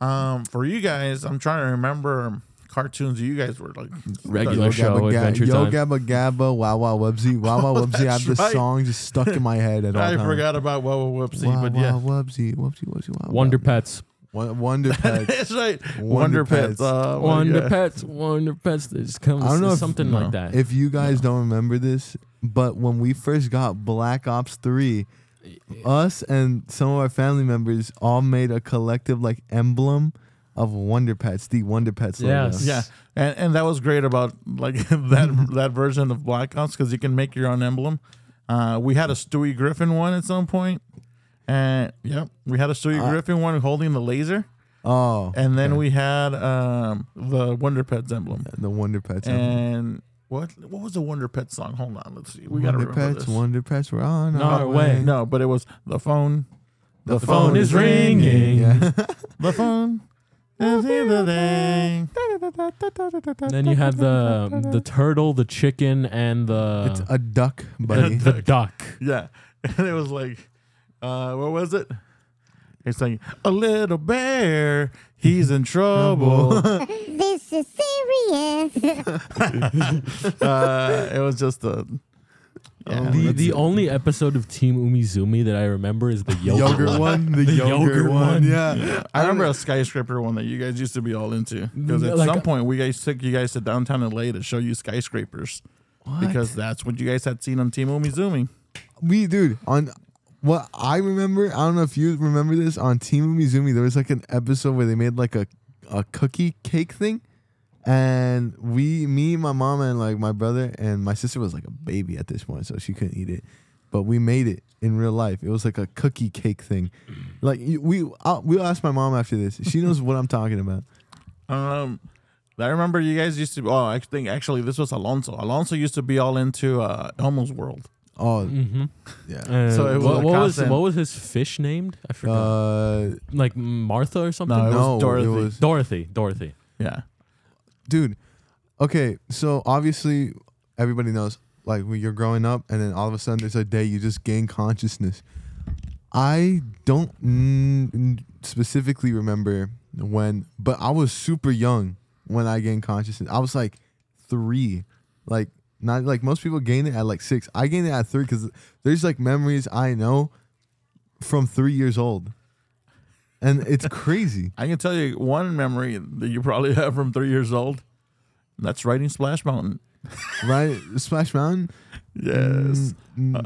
Speaker 1: Um, for you guys, I'm trying to remember cartoons you guys were like
Speaker 3: Regular
Speaker 2: Yo
Speaker 3: show,
Speaker 2: Gabba
Speaker 3: Adventure
Speaker 2: Yo
Speaker 3: Time.
Speaker 2: Gabba Gabba, Wow Wow Wubbzy, Wow Wow (laughs) Wubbzy. I have
Speaker 1: That's
Speaker 2: this
Speaker 1: right.
Speaker 2: song just stuck in my head at all (laughs)
Speaker 1: I
Speaker 2: times.
Speaker 1: forgot about Wow Wow Wubbzy,
Speaker 2: Wow
Speaker 1: but
Speaker 2: Wow
Speaker 1: yeah.
Speaker 2: Wubbzy, Wubbzy, Wubbzy, Wow.
Speaker 3: Wonder Pets.
Speaker 2: Wonder (laughs) Pets.
Speaker 1: That's right.
Speaker 2: Wonder
Speaker 1: Wonder, Pets.
Speaker 2: Pets.
Speaker 1: Uh,
Speaker 3: Wonder
Speaker 1: yeah.
Speaker 3: Pets. Wonder Pets. There's comes
Speaker 2: I don't know if-
Speaker 3: something
Speaker 1: no.
Speaker 3: like that.
Speaker 2: If you guys don't remember this, but when we first got Black Ops 3, us and some of our family members all made a collective like emblem of Wonder Pets, the Wonder Pets logo.
Speaker 3: Yes.
Speaker 1: Yeah, and and that was great about like (laughs) that that version of Black Ops because you can make your own emblem. Uh, we had a Stewie Griffin one at some point, and yep, we had a Stewie
Speaker 2: Uh,
Speaker 1: Griffin one holding the laser,
Speaker 2: Oh.
Speaker 1: and then
Speaker 2: okay.
Speaker 1: we had um, the Wonder Pets emblem.
Speaker 2: the Wonder Pets. emblem.
Speaker 1: And what what was the Wonder Pets song? Hold on, let's see. We gotta
Speaker 2: Wonder
Speaker 1: remember
Speaker 2: Pets,
Speaker 1: this.
Speaker 2: Wonder Pets, we're on
Speaker 3: No,
Speaker 2: our
Speaker 3: way.
Speaker 2: way.
Speaker 1: No, but it was the phone.
Speaker 2: The,
Speaker 3: phone is ringing.
Speaker 2: Yeah. (laughs)
Speaker 1: The phone. is in the thing.
Speaker 3: then you have the the (laughs) turtle, the chicken, and the
Speaker 2: it's a duck,
Speaker 3: the,
Speaker 2: buddy.
Speaker 3: the duck.
Speaker 1: Yeah. (laughs) And it was like, uh, what was it? It's like, a little bear, he's in trouble. (laughs)
Speaker 4: This is serious. (laughs)
Speaker 1: uh, it was just a. Yeah,
Speaker 3: the the only episode of Team Umizoomi that I remember is the (laughs) yogurt,
Speaker 2: yogurt one, the,
Speaker 3: The
Speaker 2: yogurt,
Speaker 3: yogurt
Speaker 2: one.
Speaker 3: one.
Speaker 2: Yeah,
Speaker 1: I remember a skyscraper one that you guys used to be all into. Because at
Speaker 3: Like-
Speaker 1: some point, we guys took you guys to downtown LA to show you skyscrapers.
Speaker 2: What?
Speaker 1: Because that's what you guys had seen on Team Umizoomi.
Speaker 2: we dude on what I remember. I don't know if you remember this on Team Umizoomi. There was like an episode where they made like a a cookie cake thing, and we, me, my mom, and like my brother and my sister was like a baby at this point, so she couldn't eat it. But we made it in real life. It was like a cookie cake thing. Like we, I'll, we'll ask my mom after this. She knows what I'm talking about.
Speaker 1: Um, I remember you guys used to. Oh, I think actually this was Alonso. Alonso used to be all into uh, Elmo's World.
Speaker 2: Oh
Speaker 3: Mm-hmm.
Speaker 2: yeah.
Speaker 3: Uh,
Speaker 1: So it was
Speaker 3: what,
Speaker 1: a
Speaker 3: what was
Speaker 1: constant-
Speaker 3: what was his fish named? I forgot.
Speaker 2: Uh,
Speaker 3: like Martha or something.
Speaker 1: No, it was
Speaker 2: no,
Speaker 1: Dorothy.
Speaker 2: it was
Speaker 3: Dorothy. Dorothy.
Speaker 1: Yeah.
Speaker 2: dude. Okay, so obviously everybody knows like when you're growing up, and then all of a sudden there's a day you just gain consciousness. I don't mm, specifically remember when, but I was super young when I gained consciousness. I was like three, like not like most people gain it at like six. I gained it at three because there's like memories I know from three years old, and it's (laughs) crazy.
Speaker 1: I can tell you one memory that you probably have from three years old. That's riding Splash Mountain. (laughs)
Speaker 2: right? Splash Mountain.
Speaker 1: Yes.
Speaker 2: Mm,
Speaker 1: Uh,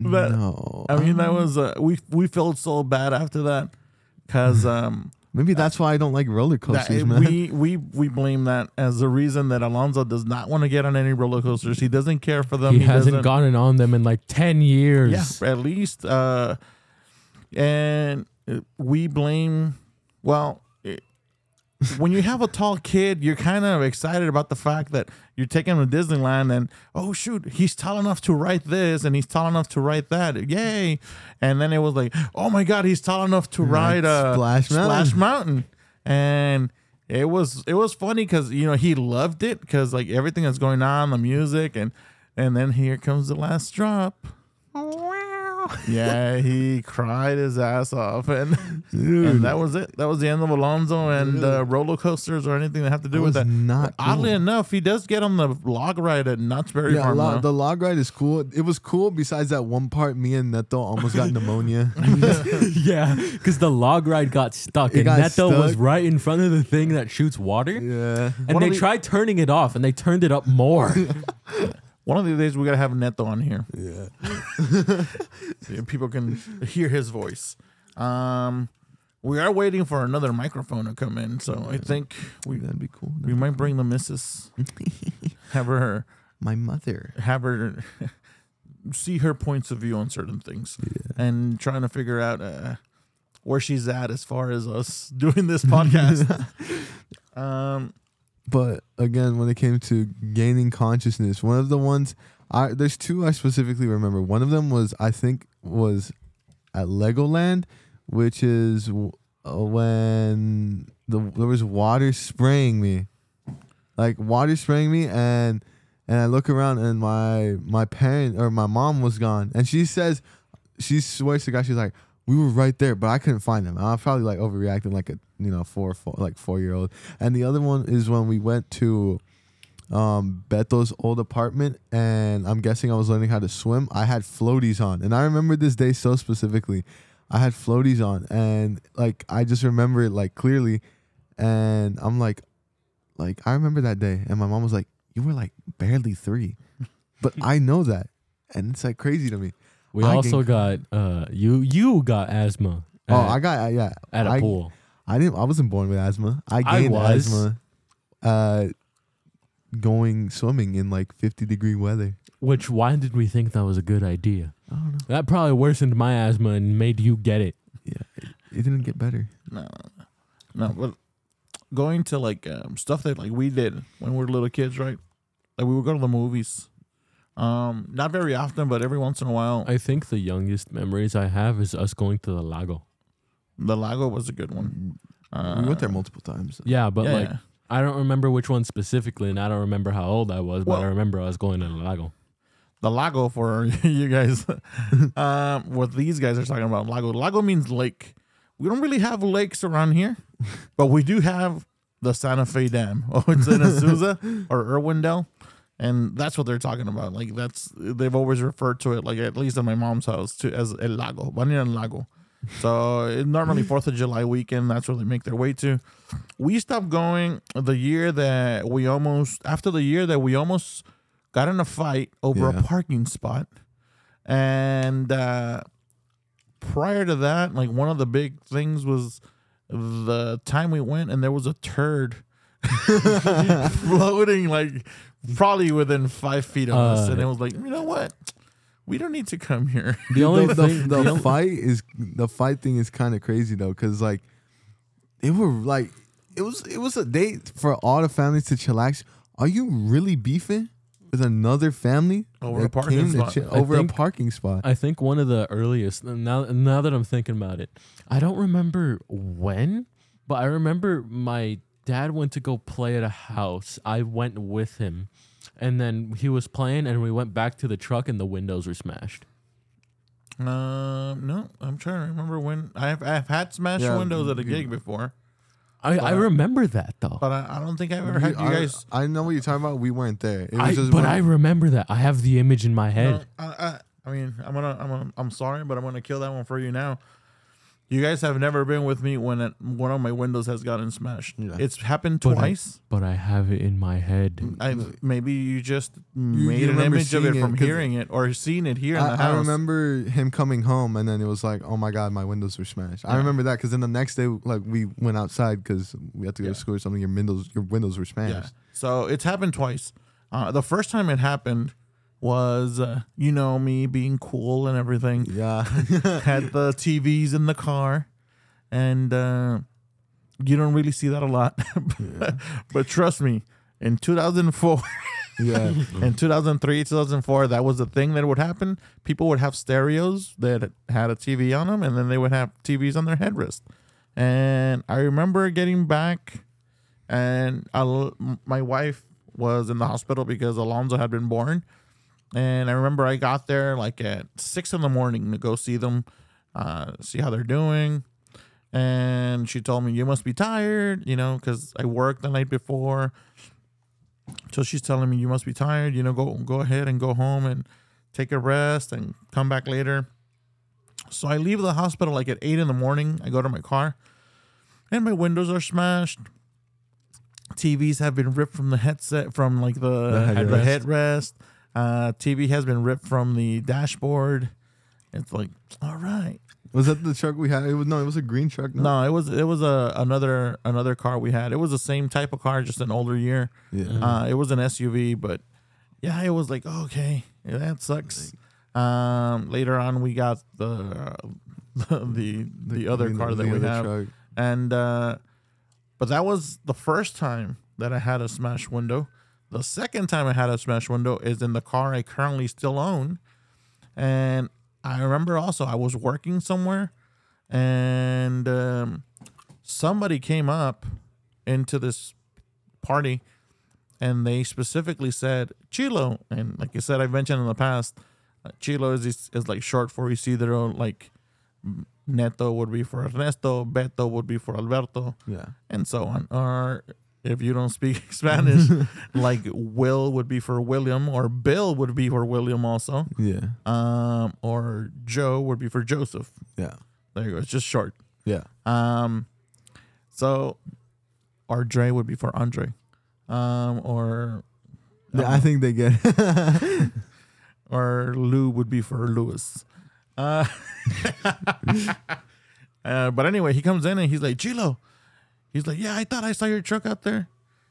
Speaker 1: that-
Speaker 2: no.
Speaker 1: I mean, that was uh, we we felt so bad after that because um
Speaker 2: maybe that's why I don't like roller
Speaker 1: that,
Speaker 2: coasters, man.
Speaker 1: we we we blame that as the reason that Alonso does not want to get on any roller coasters. He doesn't care for them.
Speaker 3: he, hasn't
Speaker 1: doesn't-
Speaker 3: gotten on them in like ten years.
Speaker 1: Yeah, at least. Uh, and uh, we blame. Well, it, when you have a tall kid, you're kind of excited about the fact that you're taking him to Disneyland, and oh shoot, he's tall enough to write this, and he's tall enough to write that. Yay! And then it was like, oh my god, he's tall enough to ride uh,
Speaker 2: Splash Mountain.
Speaker 1: Splash Mountain, and. It was it was funny because you know he loved it because like everything that's going on the music and and then here comes the last drop (laughs) yeah, he cried his ass off, and and that was it. That was the end of Alonso and uh, roller coasters or anything that have to do
Speaker 2: That
Speaker 1: with
Speaker 2: was
Speaker 1: that.
Speaker 2: not
Speaker 1: Oddly enough, he does get on the log ride at Knott's Berry
Speaker 2: Yeah,
Speaker 1: Farm.
Speaker 2: lo- the log ride is cool. It was cool. Besides that one part, me and Neto almost got pneumonia. (laughs)
Speaker 3: yeah, because the log ride got stuck,
Speaker 2: It
Speaker 3: and
Speaker 2: got
Speaker 3: Neto was right in front of the thing that shoots water.
Speaker 2: yeah,
Speaker 3: And
Speaker 1: One of
Speaker 3: they
Speaker 1: the-
Speaker 3: tried turning it off, and they turned it up more. (laughs)
Speaker 1: One of these days, we gotta have Neto on here.
Speaker 2: yeah. (laughs)
Speaker 1: so people can hear his voice. Um, we are waiting for another microphone to come in, so I think we
Speaker 2: That'd be cool.
Speaker 1: we might bring the missus, (laughs) have her
Speaker 2: My mother.
Speaker 1: have her (laughs) see her points of view on certain things
Speaker 2: Yeah.
Speaker 1: and trying to figure out uh, where she's at as far as us doing this podcast. um,
Speaker 2: But again, when it came to gaining consciousness, one of the ones I there's two I specifically remember. One of them was I think was at Legoland, which is uh, when the there was water spraying me, like water spraying me, and and I look around and my my parent or my mom was gone, and she says she swears to God she's like we were right there, but I couldn't find them. I was probably like overreacting like a you know, four, four like four year old. And the other one is when we went to um Beto's old apartment and I'm guessing I was learning how to swim. I had floaties on. And I remember this day so specifically. I had floaties on and like I just remember it like clearly and I'm like like I remember that day and my mom was like, You were like barely three. (laughs) But I know that. And it's like crazy to me.
Speaker 3: We
Speaker 2: I
Speaker 3: also got uh you you got asthma.
Speaker 2: Oh,
Speaker 3: at,
Speaker 2: I got uh, yeah.
Speaker 3: at a
Speaker 2: I,
Speaker 3: pool.
Speaker 2: I didn't. I wasn't born with asthma. I
Speaker 3: I
Speaker 2: gained
Speaker 3: was.
Speaker 2: asthma, uh, going swimming in like fifty degree weather.
Speaker 3: Which why did we think that was a good idea?
Speaker 2: I don't know.
Speaker 3: That probably worsened my asthma and made you get it.
Speaker 2: Yeah, it, it didn't get better.
Speaker 1: No, no, no. but going to like um, stuff that like we did when we were little kids, right? Like we would go to the movies. Um, not very often, but every once in a while.
Speaker 3: I think the youngest memories I have is us going to the lago.
Speaker 1: The Lago was a good one. Uh,
Speaker 2: we went there multiple times.
Speaker 3: Yeah, but
Speaker 1: yeah,
Speaker 3: like
Speaker 1: yeah.
Speaker 3: I don't remember which one specifically, and I don't remember how old I was, but I remember I was going to the lago.
Speaker 1: the Lago for (laughs) you guys. (laughs) um, what these guys are talking about, Lago. Lago means lake. We don't really have lakes around here, (laughs) but we do have the Santa Fe Dam. Oh, it's in Azusa or Irwindale, and that's what they're talking about. Like that's they've always referred to it, like at least in my mom's house, to as El Lago, Banana El Lago. So normally (laughs) Fourth of July weekend, that's where they make their way to. We stopped going the year that we almost after the year that we almost got in a fight over
Speaker 2: Yeah.
Speaker 1: a parking spot, and uh, prior to that, like one of the big things was the time we went and there was a turd (laughs) (laughs) floating like probably within five feet of us,
Speaker 3: Uh,
Speaker 1: and it was like, you know what, we don't need to come here. (laughs)
Speaker 3: The only
Speaker 2: the, the,
Speaker 3: thing,
Speaker 2: the
Speaker 3: the
Speaker 2: fight is the fight thing is kind of crazy though, because like it were like it was it was a date for all the families to chillax. Are you really beefing with another family
Speaker 1: Over a parking spot.
Speaker 2: chill-
Speaker 3: I
Speaker 2: over
Speaker 3: think-
Speaker 2: a parking spot?
Speaker 3: I think one of the earliest now now that I'm thinking about it, I don't remember when, but I remember my dad went to go play at a house. I went with him. And then he was playing and we went back to the truck and the windows were smashed.
Speaker 1: Um, no, I'm trying to remember when I've I've had smashed
Speaker 2: Yeah,
Speaker 1: windows at a
Speaker 2: you-
Speaker 1: gig before,
Speaker 3: I, I remember that though.
Speaker 1: but I, I don't think I've ever had you
Speaker 2: I,
Speaker 1: guys.
Speaker 2: I know what you're talking about. We weren't there. It was
Speaker 3: I,
Speaker 2: just
Speaker 3: but
Speaker 2: when-
Speaker 3: I remember that. I have the image in my head.
Speaker 1: No, I, I, I mean, I'm gonna, I'm gonna, I'm sorry, but I'm gonna kill that one for you now. You guys have never been with me when it, one of my windows has gotten smashed.
Speaker 2: Yeah.
Speaker 1: It's happened
Speaker 3: But I-
Speaker 1: twice.
Speaker 3: But I have it in my head.
Speaker 1: I, maybe you just made
Speaker 2: you
Speaker 1: an image of it from
Speaker 2: it,
Speaker 1: hearing it or seeing it here in the
Speaker 2: I,
Speaker 1: house.
Speaker 2: I remember him coming home, and then it was like, "Oh my god, my windows were smashed." I remember that because then the next day, like we went outside because we had to go
Speaker 1: Yeah.
Speaker 2: to school or something. Your windows, your windows were
Speaker 1: Yeah.
Speaker 2: smashed.
Speaker 1: So it's happened twice. Uh, the first time it happened was, uh, you know, me being cool and everything.
Speaker 2: Yeah, (laughs)
Speaker 1: had the TVs in the car, and uh, you don't really see that a lot. (laughs) but trust me, in 2004, (laughs)
Speaker 2: yeah.
Speaker 1: in 2003, 2004, that was the thing that would happen. People would have stereos that had a TV on them, and then they would have TVs on their headrest. And I remember getting back, and I, my wife was in the hospital because Alonso had been born. And I remember I got there like at six in the morning to go see them, uh, see how they're doing. And she told me, You must be tired, you know, because I worked the night before. So she's telling me, You must be tired, you know, go go ahead and go home and take a rest and come back later. So I leave the hospital like at eight in the morning. I go to my car and my windows are smashed. TVs have been ripped from the headset, from like the,
Speaker 2: The
Speaker 1: the
Speaker 2: headrest.
Speaker 1: Headrest. Uh, TV has been ripped from the dashboard. It's like, all right.
Speaker 2: Was that the truck we had? It was no, it was a green truck. No,
Speaker 1: No, it was it was a another another car we had. It was the same type of car, just an older year.
Speaker 2: yeah.
Speaker 1: Uh, it was an SUV, but yeah, it was like okay, yeah, that sucks. Um, later on, we got the (laughs) the the, other
Speaker 2: green-
Speaker 1: car that we have,
Speaker 2: truck.
Speaker 1: and uh, but that was the first time that I had a smash window. The second time I had a smash window is in the car I currently still own, and I remember also I was working somewhere, and um, somebody came up into this party and they specifically said Chilo. And like I said, I've mentioned in the past, uh, Chilo is is like short for Isidro, like Neto would be for Ernesto, Beto would be for Alberto,
Speaker 2: Yeah.
Speaker 1: and so on. Or if you don't speak (laughs) Spanish, (laughs) like Will would be for William, or Bill would be for William also.
Speaker 2: Yeah.
Speaker 1: Um, or Joe would be for Joseph.
Speaker 2: Yeah.
Speaker 1: There you go. It's just short.
Speaker 2: Yeah.
Speaker 1: Um, so, or Dre would be for Andre. Um, or
Speaker 2: Yeah, I think they get (laughs)
Speaker 1: or Lou would be for Lewis. Uh, uh, but anyway, he comes in and he's like, Chilo. He's like, Yeah, I thought I saw your truck out there.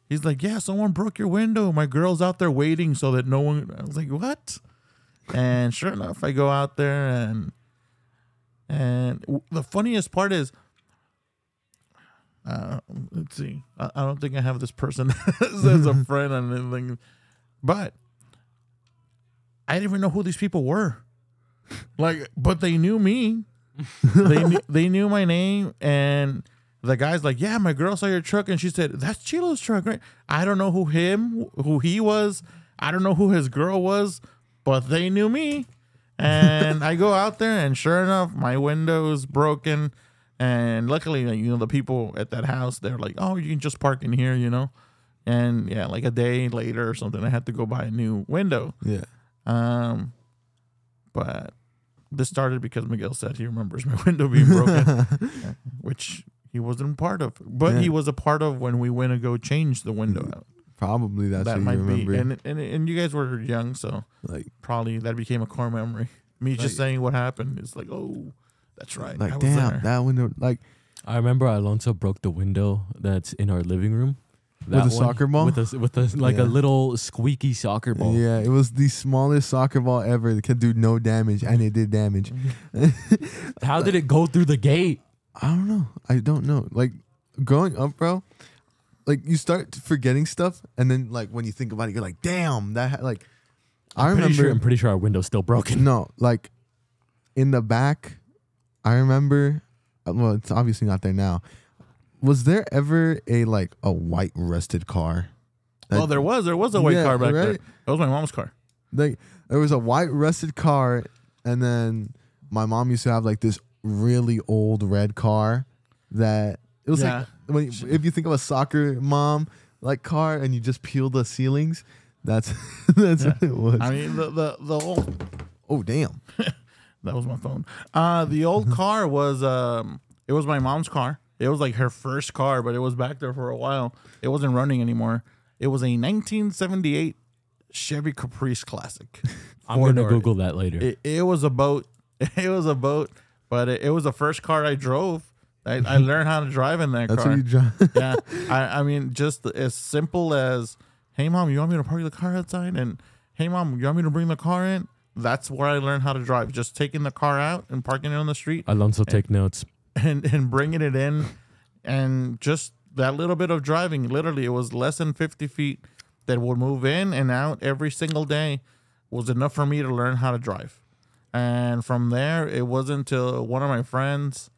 Speaker 1: He's like, Yeah, someone broke your window. My girl's out there waiting so that no one. I was like, What? And sure enough, I go out there and and the funniest part is, uh, let's see, I, I don't think I have this person (laughs) as, a (laughs) friend on anything, but I didn't even know who these people were. Like, but they knew me. they knew, they knew my name, and the guy's like, "Yeah, my girl saw your truck, and she said that's Chilo's truck, right?" I don't know who him, who he was. I don't know who his girl was, but they knew me. And I go out there, and sure enough, my window's broken. And luckily, you know, the people at that house, they're like, "Oh, you can just park in here," you know. And yeah, like a day later or something, I had to go buy a new window.
Speaker 2: Yeah.
Speaker 1: Um, but this started because Miguel said he remembers my (laughs) window being broken, (laughs) which he wasn't part of. But
Speaker 2: Yeah.
Speaker 1: he was a part of when we went to go change the window out.
Speaker 2: Probably that's
Speaker 1: that
Speaker 2: what
Speaker 1: might
Speaker 2: you remember.
Speaker 1: be, and, and and you guys were young, so
Speaker 2: like
Speaker 1: probably that became a core memory. Me just saying what happened is like, oh, that's right. I
Speaker 2: like
Speaker 1: was
Speaker 2: damn,
Speaker 1: there.
Speaker 2: that window like
Speaker 3: I remember Alonso broke the window that's in our living room.
Speaker 2: With a
Speaker 3: That
Speaker 2: soccer ball?
Speaker 3: With a, with a, like
Speaker 2: Yeah.
Speaker 3: a little squeaky soccer ball.
Speaker 2: Yeah, it was the smallest soccer ball ever. It could do no damage, and it did damage. (laughs)
Speaker 3: How did it go through the gate?
Speaker 2: I don't know. I don't know. Like growing up, bro. Like you start forgetting stuff, and then like when you think about it, you're like, "Damn, that ha-, like." I
Speaker 3: Pretty
Speaker 2: remember.
Speaker 3: sure, I'm pretty sure our window's still broken.
Speaker 2: no, like in the back, I remember. uh, Well, it's obviously not there now. Was there ever a like a white rusted car?
Speaker 1: well, there was there was a white
Speaker 2: Yeah,
Speaker 1: car back there.
Speaker 2: right?
Speaker 1: That was my mom's car.
Speaker 2: like there was a white rusted car and then my mom used to have like this really old red car that it was
Speaker 1: Yeah.
Speaker 2: like when if you think of a soccer mom like car and you just peel the ceilings that's (laughs) that's what it was
Speaker 1: I mean, the the the old
Speaker 2: oh damn (laughs)
Speaker 1: That was my phone. Uh the old (laughs) car was um it was my mom's car. It was like her first car, but it was back there for a while. It wasn't running anymore. It was a 1978 Chevy Caprice Classic.
Speaker 3: I'm gonna
Speaker 1: Four-door.
Speaker 3: Google that later.
Speaker 1: It, it was a boat. It was a boat, but it, it was the first car I drove. I, I (laughs) learned how to drive in that
Speaker 2: that's
Speaker 1: car.
Speaker 2: what you drive (laughs)
Speaker 1: yeah, I, I mean, just as simple as, "Hey, mom, you want me to park the car outside?" and "Hey, mom, you want me to bring the car in?" That's where I learned how to drive. Just taking the car out and parking it on the street
Speaker 3: Alonso, take notes.
Speaker 1: and and bringing it in, and just that little bit of driving. Literally, it was less than fifty feet that would move in and out every single day was enough for me to learn how to drive. And from there, it wasn't until one of my friends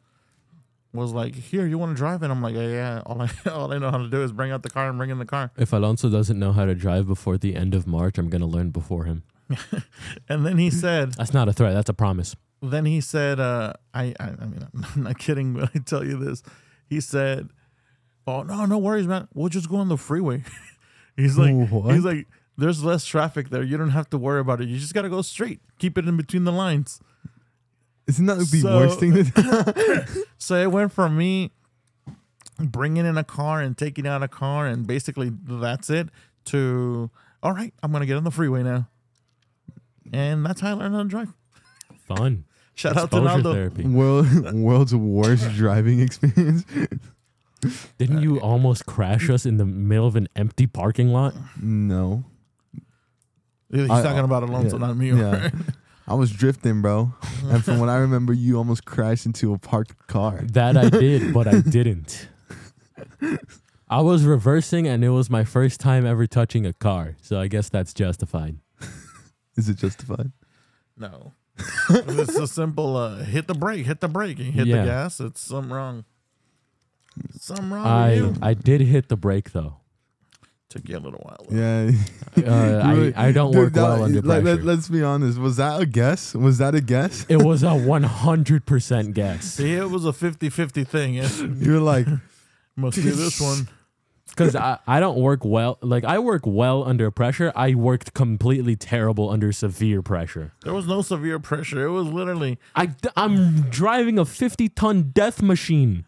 Speaker 1: was like, "Here, you want to drive?" And I'm like, "Yeah, yeah. All I (laughs) all I know how to do is bring out the car and bring in the car."
Speaker 3: If Alonso doesn't know how to drive before the end of March, I'm gonna learn before him. (laughs)
Speaker 1: And then he said,
Speaker 3: That's not a threat. That's a promise.
Speaker 1: then he said, uh, I, I, I mean, (laughs) I'm not kidding when I tell you this. He said, "Oh no, no worries, man. We'll just go on the freeway." he's like,
Speaker 2: What?
Speaker 1: he's like, there's less traffic there. You don't have to worry about it. You just gotta go straight. Keep it in between the lines.
Speaker 2: isn't that the
Speaker 1: So-
Speaker 2: worst thing to do (laughs)
Speaker 1: So it went from me bringing in a car and taking out a car, and basically that's it. To all right, I'm gonna get on the freeway now, and that's how I learned how to drive.
Speaker 3: Fun.
Speaker 1: Shout out to
Speaker 3: Exposure
Speaker 1: Naldo.
Speaker 3: therapy.
Speaker 2: world world's worst driving experience
Speaker 3: Didn't you almost crash us in the middle of an empty parking lot?
Speaker 2: no
Speaker 1: He's
Speaker 2: I-
Speaker 1: talking about Alonso,
Speaker 2: yeah,
Speaker 1: not me.
Speaker 2: yeah. (laughs) I was drifting, bro. (laughs) And from what I remember, you almost crashed into a parked car.
Speaker 3: That I did, but I didn't. (laughs) I was reversing, and it was my first time ever touching a car, so I guess that's justified.
Speaker 2: Is it justified?
Speaker 1: No. it's a simple uh, hit the brake, hit the brake, and hit
Speaker 3: Yeah.
Speaker 1: the gas. It's something wrong. Something wrong
Speaker 3: I
Speaker 1: with you.
Speaker 3: I did hit the brake though.
Speaker 1: Took you a little while.
Speaker 2: Yeah.
Speaker 3: Uh, I, (laughs) I don't
Speaker 2: Dude,
Speaker 3: work
Speaker 2: that-
Speaker 3: well under pressure.
Speaker 2: let, us be honest. Was that a guess? Was that a guess?
Speaker 3: it was a (laughs) 100% guess.
Speaker 1: See, it was a 50-50 thing.
Speaker 2: You were like, (laughs)
Speaker 1: Must be this one.
Speaker 3: Because I, I don't work well. Like, I work well under pressure. I worked completely terrible under severe pressure.
Speaker 1: There was no severe pressure. It was literally
Speaker 3: I, I'm driving a 50 ton death machine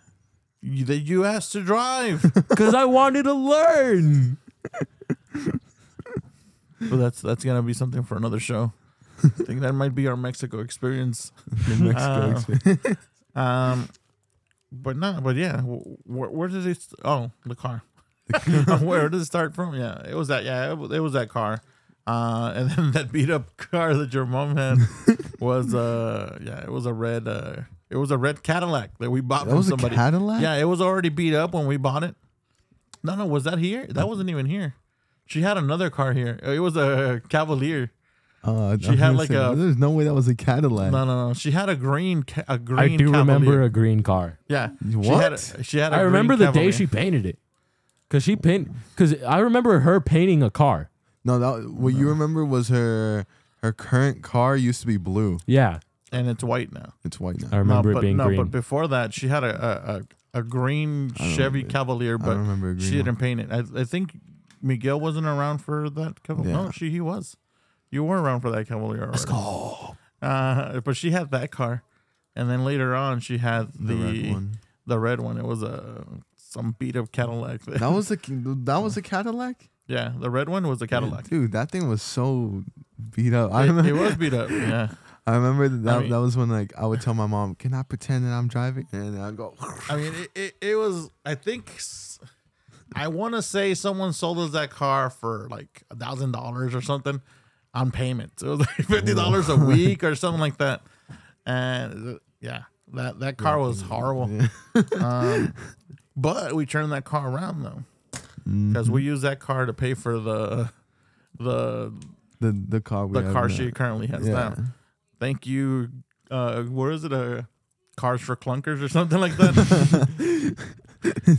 Speaker 1: that you asked to drive.
Speaker 3: because I wanted to learn. (laughs)
Speaker 1: but that's that's gonna be something for another show. I think that might be our Mexico experience.
Speaker 2: the Mexico
Speaker 1: Uh,
Speaker 2: experience. (laughs)
Speaker 1: Um, but no, but yeah, wh- where, where did it? St- oh, the car. (laughs) where did it start from? Yeah, it was that. Yeah, it was, it was that car. Uh, and then that beat up car that your mom had was uh, yeah, it was a red. Uh, it was a red Cadillac that we bought
Speaker 2: That
Speaker 1: from
Speaker 2: was a
Speaker 1: somebody.
Speaker 2: Cadillac?
Speaker 1: Yeah, it was already beat up when we bought it. No, no, was that here? That wasn't even here. She had another car here. It was a Cavalier.
Speaker 2: Uh,
Speaker 1: She
Speaker 2: I was
Speaker 1: had like
Speaker 2: say,
Speaker 1: a-
Speaker 2: There's no way that was a Cadillac.
Speaker 1: No, no, no. She had a green, ca- a green.
Speaker 3: I do
Speaker 1: Cavalier.
Speaker 3: remember a green car.
Speaker 1: Yeah. She
Speaker 2: What?
Speaker 1: had a, she had a
Speaker 3: I remember
Speaker 1: green
Speaker 3: the day she painted it. Cause she paint. Cause I remember her painting a car.
Speaker 2: No, that what you remember was her her current car used to be blue.
Speaker 3: Yeah,
Speaker 1: and it's white now.
Speaker 2: It's white now.
Speaker 3: I remember
Speaker 1: no,
Speaker 3: it
Speaker 1: but,
Speaker 3: being
Speaker 1: no,
Speaker 3: green.
Speaker 1: but before that, she had a a, a, green Chevy
Speaker 2: remember-
Speaker 1: Cavalier, but
Speaker 2: don't remember a green
Speaker 1: she
Speaker 2: one.
Speaker 1: didn't paint it. I, I think Miguel wasn't around for that Cavalier.
Speaker 2: Yeah.
Speaker 1: No, she he was. You were around for that Cavalier. Already. Let's go. Uh, but she had that car, and then later on she had the
Speaker 2: The red one.
Speaker 1: the red one. It was a some beat up Cadillac.
Speaker 2: That was a that was a Cadillac.
Speaker 1: yeah, the red one was a Cadillac.
Speaker 2: Dude, that thing was so beat up. I
Speaker 1: It,
Speaker 2: remember.
Speaker 1: it was beat up. Yeah.
Speaker 2: I remember that. That,
Speaker 1: mean-
Speaker 2: that was when like I would tell my mom, "Can I pretend that I'm driving?" And I go,
Speaker 1: I mean, it, it, it was, I think, I want to say someone sold us that car for like a thousand dollars or something on payments. It was like (laughs) fifty dollars a week or something like that. And uh, yeah, that, that car was horrible. (laughs) Um, but we turned that car around though, because we used that car to pay for the, the,
Speaker 2: the the car. We
Speaker 1: the car
Speaker 2: now.
Speaker 1: she currently has
Speaker 2: Yeah.
Speaker 1: now. Thank you. Uh, what is it? Uh, Cars for Clunkers or something like that. (laughs)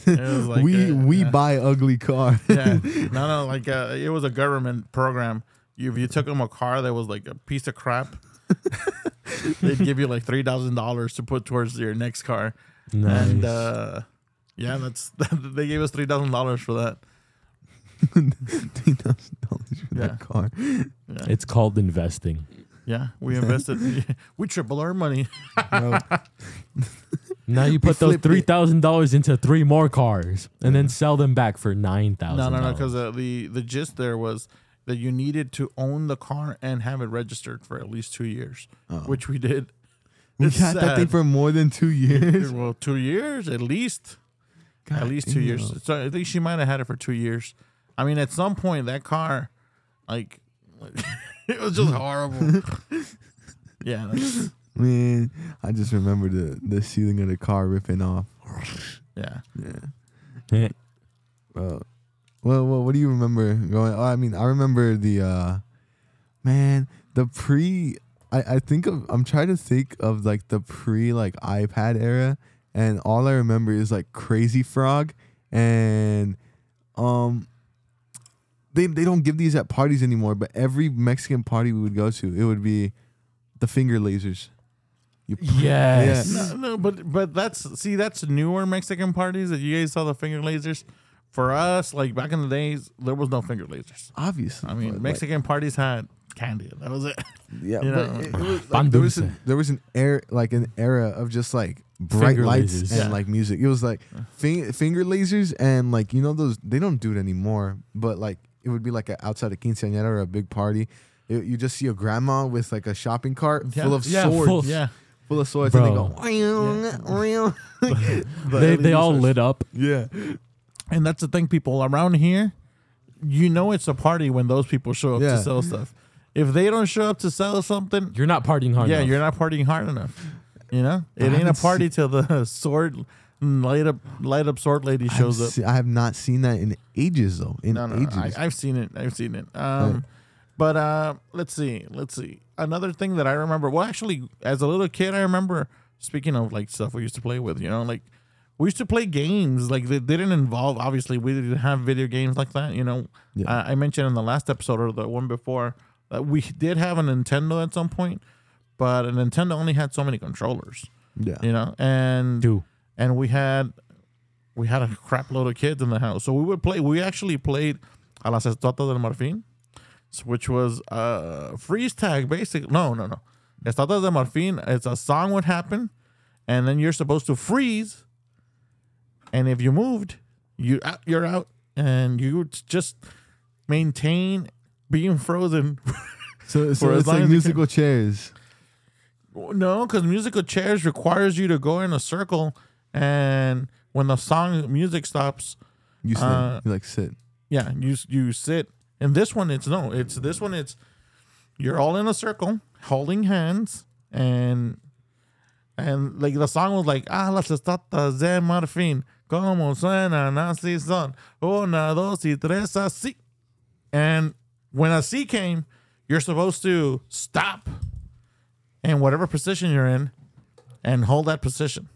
Speaker 1: Like,
Speaker 2: we
Speaker 1: uh,
Speaker 2: we
Speaker 1: uh,
Speaker 2: buy ugly car.
Speaker 1: yeah. No, (laughs) no, like uh, it was a government program. You, if you took them a car that was like a piece of crap, (laughs) they'd give you like three thousand dollars to put towards your next car.
Speaker 3: nice.
Speaker 1: And uh, yeah, that's they gave us three thousand dollars for that.
Speaker 2: Three thousand dollars for
Speaker 1: Yeah.
Speaker 2: that car.
Speaker 1: Yeah,
Speaker 3: it's called investing.
Speaker 1: Yeah. (laughs) We invested. (laughs) we triple our money.
Speaker 2: Bro, (laughs)
Speaker 3: Now you put those
Speaker 2: flipped it.
Speaker 3: three thousand dollars into three more cars and then sell them back for nine thousand.
Speaker 1: No, no, no. Because uh, the the gist there was that you needed to own the car and have it registered for at least two years,
Speaker 2: Oh.
Speaker 1: which we did.
Speaker 2: we
Speaker 1: It's
Speaker 2: had that thing
Speaker 1: sad.
Speaker 2: for more than two years.
Speaker 1: well, two years at least. at
Speaker 2: God
Speaker 1: least two years.
Speaker 2: damn.
Speaker 1: So I think she might have had it for two years. I mean, at some point, that car, like, (laughs) it was just (laughs) horrible. yeah, that's- (laughs)
Speaker 2: Man, I just remember the the ceiling of the car ripping off.
Speaker 1: yeah.
Speaker 2: Yeah.
Speaker 3: Eh,
Speaker 2: Bro. Well, well, what do you remember going? Oh, I mean, I remember the uh man, the pre I I think of I'm trying to think of like the pre like iPad era and all I remember is like Crazy Frog and um they they don't give these at parties anymore, but every Mexican party we would go to, it would be the finger lasers. You
Speaker 3: Yes.
Speaker 1: No, no, but but that's see, that's newer Mexican parties that you guys saw the finger lasers. For us, like back in the days, there was no finger lasers.
Speaker 2: Obviously.
Speaker 1: I mean,
Speaker 2: but, like,
Speaker 1: Mexican parties had candy. That was it.
Speaker 2: Yeah, (laughs)
Speaker 1: You
Speaker 2: but
Speaker 1: know.
Speaker 2: it, it was, like, there was an, there was an era like an era of just like bright
Speaker 3: Finger
Speaker 2: lights
Speaker 3: lasers.
Speaker 2: and
Speaker 1: Yeah.
Speaker 2: like music. It was like fing- finger lasers and like you know those they don't do it anymore. But like it would be like a, outside a quinceañera or a big party. It- you just see a grandma with like a shopping cart
Speaker 1: Yeah.
Speaker 2: full of
Speaker 3: Yeah,
Speaker 2: swords,
Speaker 3: full-
Speaker 1: Yeah.
Speaker 2: full of swords, and they go, "Wing, wing." (laughs)
Speaker 3: They they all
Speaker 1: lit.
Speaker 3: lit up.
Speaker 2: yeah,
Speaker 1: And that's the thing, people around here, you know it's a party when those people show up
Speaker 2: Yeah.
Speaker 1: to sell stuff. If they don't show up to sell something,
Speaker 3: You're not partying hard.
Speaker 1: yeah,
Speaker 3: enough.
Speaker 1: you're not partying hard enough. You know, it ain't a party till the (laughs) sword light up, light up sword lady
Speaker 2: I've
Speaker 1: shows up.
Speaker 2: se- I have not seen that in ages though. In
Speaker 1: No, no, no,
Speaker 2: ages,
Speaker 1: I, I've seen it. I've seen it. Um,
Speaker 2: Right.
Speaker 1: but uh, let's see, let's see. Another thing that I remember. Well, actually, as a little kid, I remember. Speaking of like stuff we used to play with, you know, like we used to play games like they didn't involve. Obviously, we didn't have video games like that. You know,
Speaker 2: Yeah.
Speaker 1: I, I mentioned in the last episode or the one before that we did have a Nintendo at some point, but a Nintendo only had so many controllers.
Speaker 2: Yeah.
Speaker 1: You know, and
Speaker 3: Two.
Speaker 1: And we had we had a crap load of kids in the house. So we would play. We actually played a las estatuas del marfil, which was uh freeze tag. Basic. No, no, no. Estatuas del marfil. It's a song would happen, and then you're supposed to freeze. And if you moved, you you're out, and you just maintain being frozen. (laughs)
Speaker 2: So, so it's like musical chairs.
Speaker 1: No, because musical chairs requires you to go in a circle, and when the song music stops,
Speaker 2: You sit.
Speaker 1: Uh,
Speaker 2: you like sit.
Speaker 1: yeah, you you sit. And this one, it's no, it's this one, it's you're all in a circle, holding hands, and and like the song was like ah las estatuas de marfil como suenan así son una dos y tres así, and when a C came, you're supposed to stop in whatever position you're in and hold that position.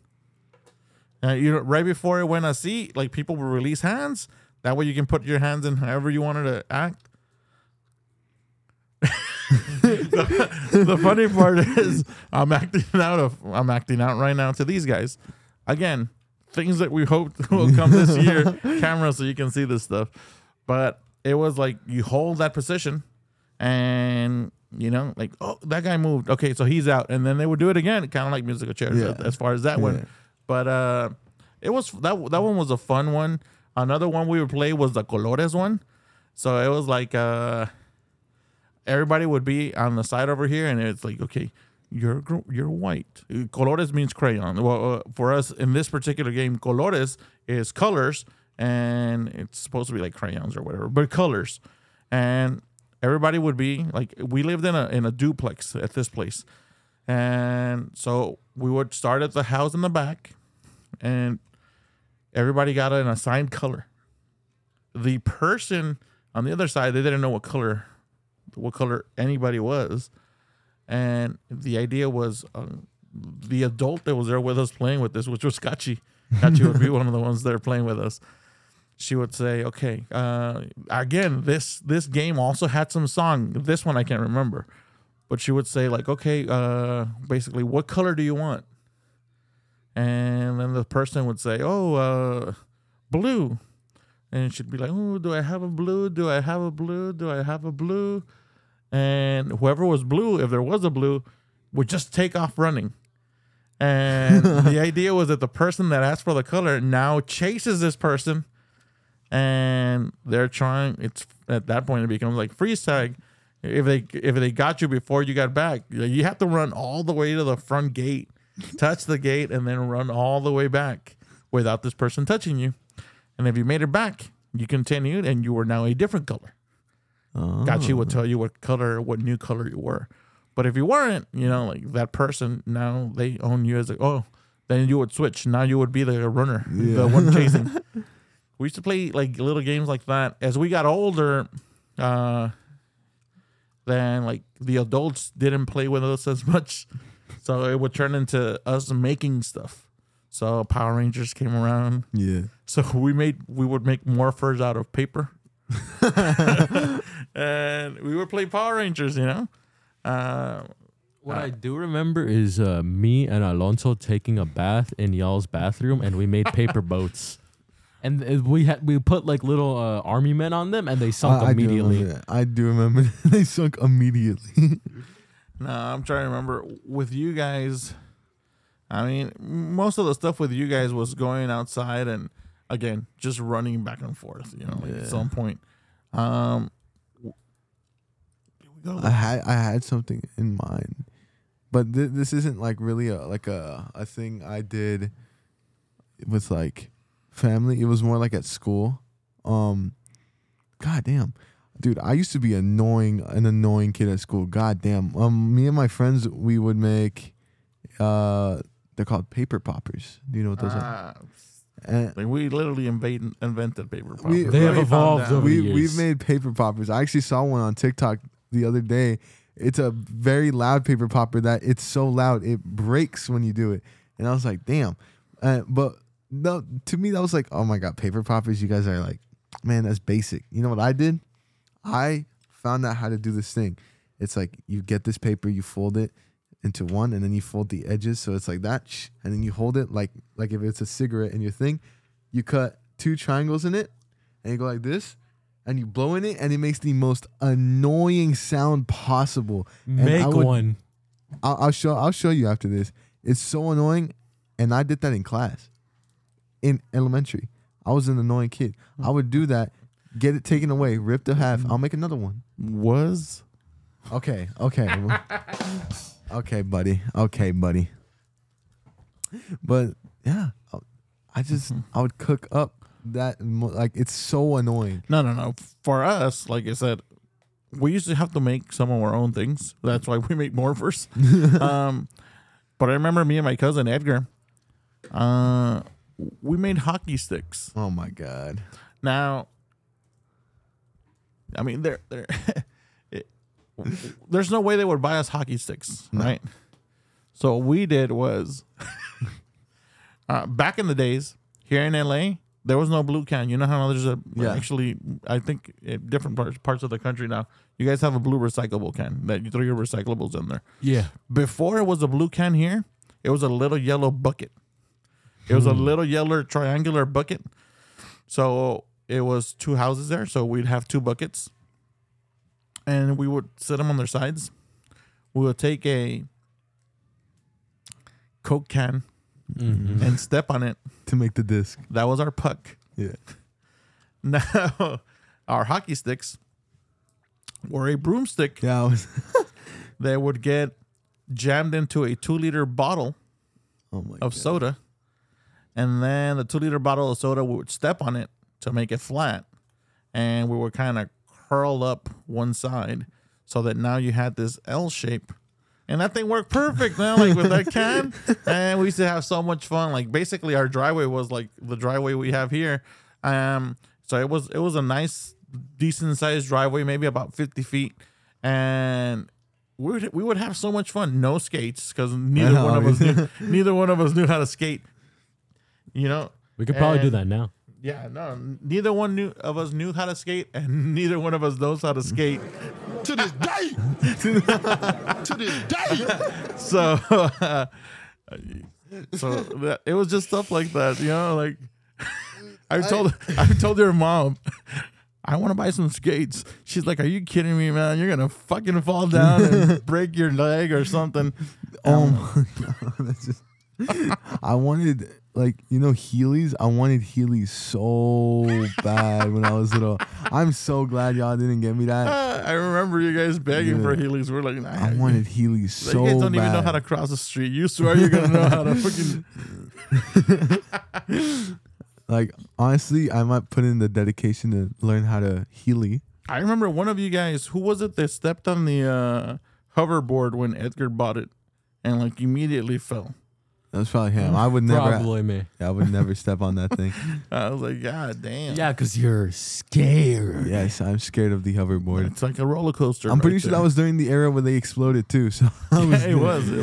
Speaker 1: Uh, you know, right before it went a C, like people will release hands. That way you can put your hands in however you wanted to act. (laughs) the, the funny part is I'm acting out of I'm acting out right now to these guys. Again, things that we hope (laughs) will come this year, (laughs) camera so you can see this stuff. But it was like you hold that position and you know, like, oh, that guy moved. Okay, so he's out. And then they would do it again, kind of like musical chairs
Speaker 2: Yeah.
Speaker 1: as far as that
Speaker 2: Yeah.
Speaker 1: went. But uh it was that that one was a fun one. Another one we would play was the colores one. So it was like uh everybody would be on the side over here and it's like okay you're you're white colores means crayon well uh, for us in this particular game colores is colors and it's supposed to be like crayons or whatever but colors and everybody would be like we lived in a in a duplex at this place and so we would start at the house in the back and everybody got an assigned color. The person on the other side they didn't know what color what color anybody was. And the idea was um, the adult that was there with us playing with this which was Scotchy. (laughs) Scotchy would be one of the ones there playing with us. She would say okay uh, again this this game also had some song. This one i can't remember but she would say like okay uh, basically what color do you want? And then the person would say oh uh, blue. And she'd be like oh do i have a blue? Do i have a blue? Do i have a blue? And whoever was blue if there was a blue would just take off running. And (laughs) the idea was that the person that asked for the color now chases this person and they're trying it's at that point it becomes like freeze tag if they if they got you before you got back you have to run all the way to the front gate touch the gate and then run all the way back without this person touching you and if you made it back you continued and you were now a different color
Speaker 2: Oh.
Speaker 1: Gotchi would tell you what color, what new color you were. But if you weren't, you know, like that person, now they own you as a, oh, then you would switch. Now you would be the runner, the one chasing. (laughs) we used to play like little games like that. As we got older, uh, then like the adults didn't play with us as much. So it would turn into us making stuff. So Power Rangers came around.
Speaker 2: Yeah.
Speaker 1: So we made we would make morphers out of paper. (laughs) and we would play Power Rangers, you know. Uh,
Speaker 3: What I do remember is uh, me and Alonso taking a bath in y'all's bathroom, and we made paper boats. And we had we put like little uh, army men on them, and they sunk
Speaker 2: I, I do
Speaker 3: immediately.
Speaker 2: remember that. I do remember (laughs) they sunk immediately. (laughs)
Speaker 1: no, I'm trying to remember with you guys. I mean, most of the stuff with you guys was going outside and again just running back and forth. You know, like at some point. Um, w- we go
Speaker 2: I had I had something in mind, but th- this isn't like really a like a a thing I did with like family. It was more like at school. Um, god damn, dude, I used to be annoying an annoying kid at school. God damn. Um, me and my friends we would make uh they're called paper poppers. Do you know what those are?
Speaker 1: Ah,
Speaker 2: And
Speaker 1: like we literally invade, invented paper.
Speaker 2: We-
Speaker 1: poppers.
Speaker 2: They have
Speaker 3: evolved over
Speaker 2: we
Speaker 3: the
Speaker 2: we've made paper poppers. I actually saw one on TikTok the other day. It's a very loud paper popper that it's so loud it breaks when you do it. And I was like, damn. Uh, but no, to me that was like, oh my god, paper poppers. You guys are like, man, that's basic. You know what I did? I found out how to do this thing. It's like you get this paper, you fold it into one, and then you fold the edges, so it's like that, and then you hold it like like if it's a cigarette in your thing, you cut two triangles in it, and you go like this, and you blow in it, and it makes the most annoying sound possible. And I
Speaker 3: Make
Speaker 2: would-
Speaker 3: one.
Speaker 2: I'll, I'll show I'll show you after this. It's so annoying, and I did that in class, in elementary. I was an annoying kid. I would do that, get it taken away, ripped a half. I'll make another one.
Speaker 1: Was
Speaker 2: Okay, okay, (laughs) okay, buddy. Okay, buddy. But yeah, I- just I would cook up that mo- like it's so annoying.
Speaker 1: no, no, no. For us, like I said, we used to have to make some of our own things. That's why we make morphers. (laughs) um, but I remember me and my cousin Edgar. Uh, we made hockey sticks.
Speaker 2: Oh my god.
Speaker 1: Now, I mean, they're, they're (laughs) there's no way they would buy us hockey sticks, right? So what we did was, (laughs) uh, back in the days here in LA, there was no blue can. You know how there's a
Speaker 2: Yeah.
Speaker 1: actually, I think different parts parts of the country now, you guys have a blue recyclable can that you throw your recyclables in there.
Speaker 3: Yeah.
Speaker 1: Before it was a blue can here, it was a little yellow bucket. It was a little yellow triangular bucket. So it was two houses there. So we'd have two buckets. And we would sit them on their sides. We would take a Coke can
Speaker 3: Mhm.
Speaker 1: and step on it.
Speaker 2: To make the disc.
Speaker 1: That was our puck.
Speaker 2: Yeah. (laughs)
Speaker 1: Now, our hockey sticks were a broomstick
Speaker 2: Yeah, I was (laughs)
Speaker 1: that would get jammed into a two liter bottle
Speaker 2: Oh my
Speaker 1: of
Speaker 2: god.
Speaker 1: soda, and then the two liter bottle of soda we would step on it to make it flat, and we would kind of curl up one side so that now you had this L shape. And that thing worked perfect, man. Like with that can, (laughs) and we used to have so much fun. Like basically, our driveway was like the driveway we have here. Um, so it was it was a nice, decent sized driveway, maybe about fifty feet, and we would we would have so much fun. No skates because neither one of us knew, (laughs) neither one of us knew how to skate. You know,
Speaker 3: We could probably do that now.
Speaker 1: yeah, no, neither one knew of us knew how to skate, and (laughs) neither one of us knows how to skate. (laughs)
Speaker 5: to this day. (laughs) to this day.
Speaker 1: So, so that, it was just stuff like that, you know. Like I told, I told her mom, I want to buy some skates. She's like, "Are you kidding me, man? You're gonna fucking fall down and break your leg or something."
Speaker 2: Oh
Speaker 1: Um,
Speaker 2: my god. That's just I wanted like you know Heelys. I wanted Heelys so bad when I was little. I'm so glad y'all didn't get me that.
Speaker 1: I remember you guys begging for
Speaker 2: Yeah.
Speaker 1: Heelys. We're like, nah,
Speaker 2: I wanted Heelys
Speaker 1: Like,
Speaker 2: so
Speaker 1: you guys don't
Speaker 2: bad.
Speaker 1: even know how to cross the street. You swear you're gonna know how to fucking. (laughs)
Speaker 2: Like honestly, I might put in the dedication to learn how to Heely.
Speaker 1: I remember one of you guys. Who was it that stepped on the uh, hoverboard when Edgar bought it, and like immediately fell?
Speaker 2: That was probably him. I would never.
Speaker 3: Probably me.
Speaker 2: I would never (laughs) step on that thing.
Speaker 1: I was like, God damn.
Speaker 3: Yeah, because you're scared.
Speaker 2: Yes, I'm scared of the hoverboard.
Speaker 1: It's like a roller coaster.
Speaker 2: I'm pretty
Speaker 1: right
Speaker 2: sure
Speaker 1: there.
Speaker 2: that was during the era where they exploded too. So (laughs) I was, (laughs)
Speaker 1: it was. It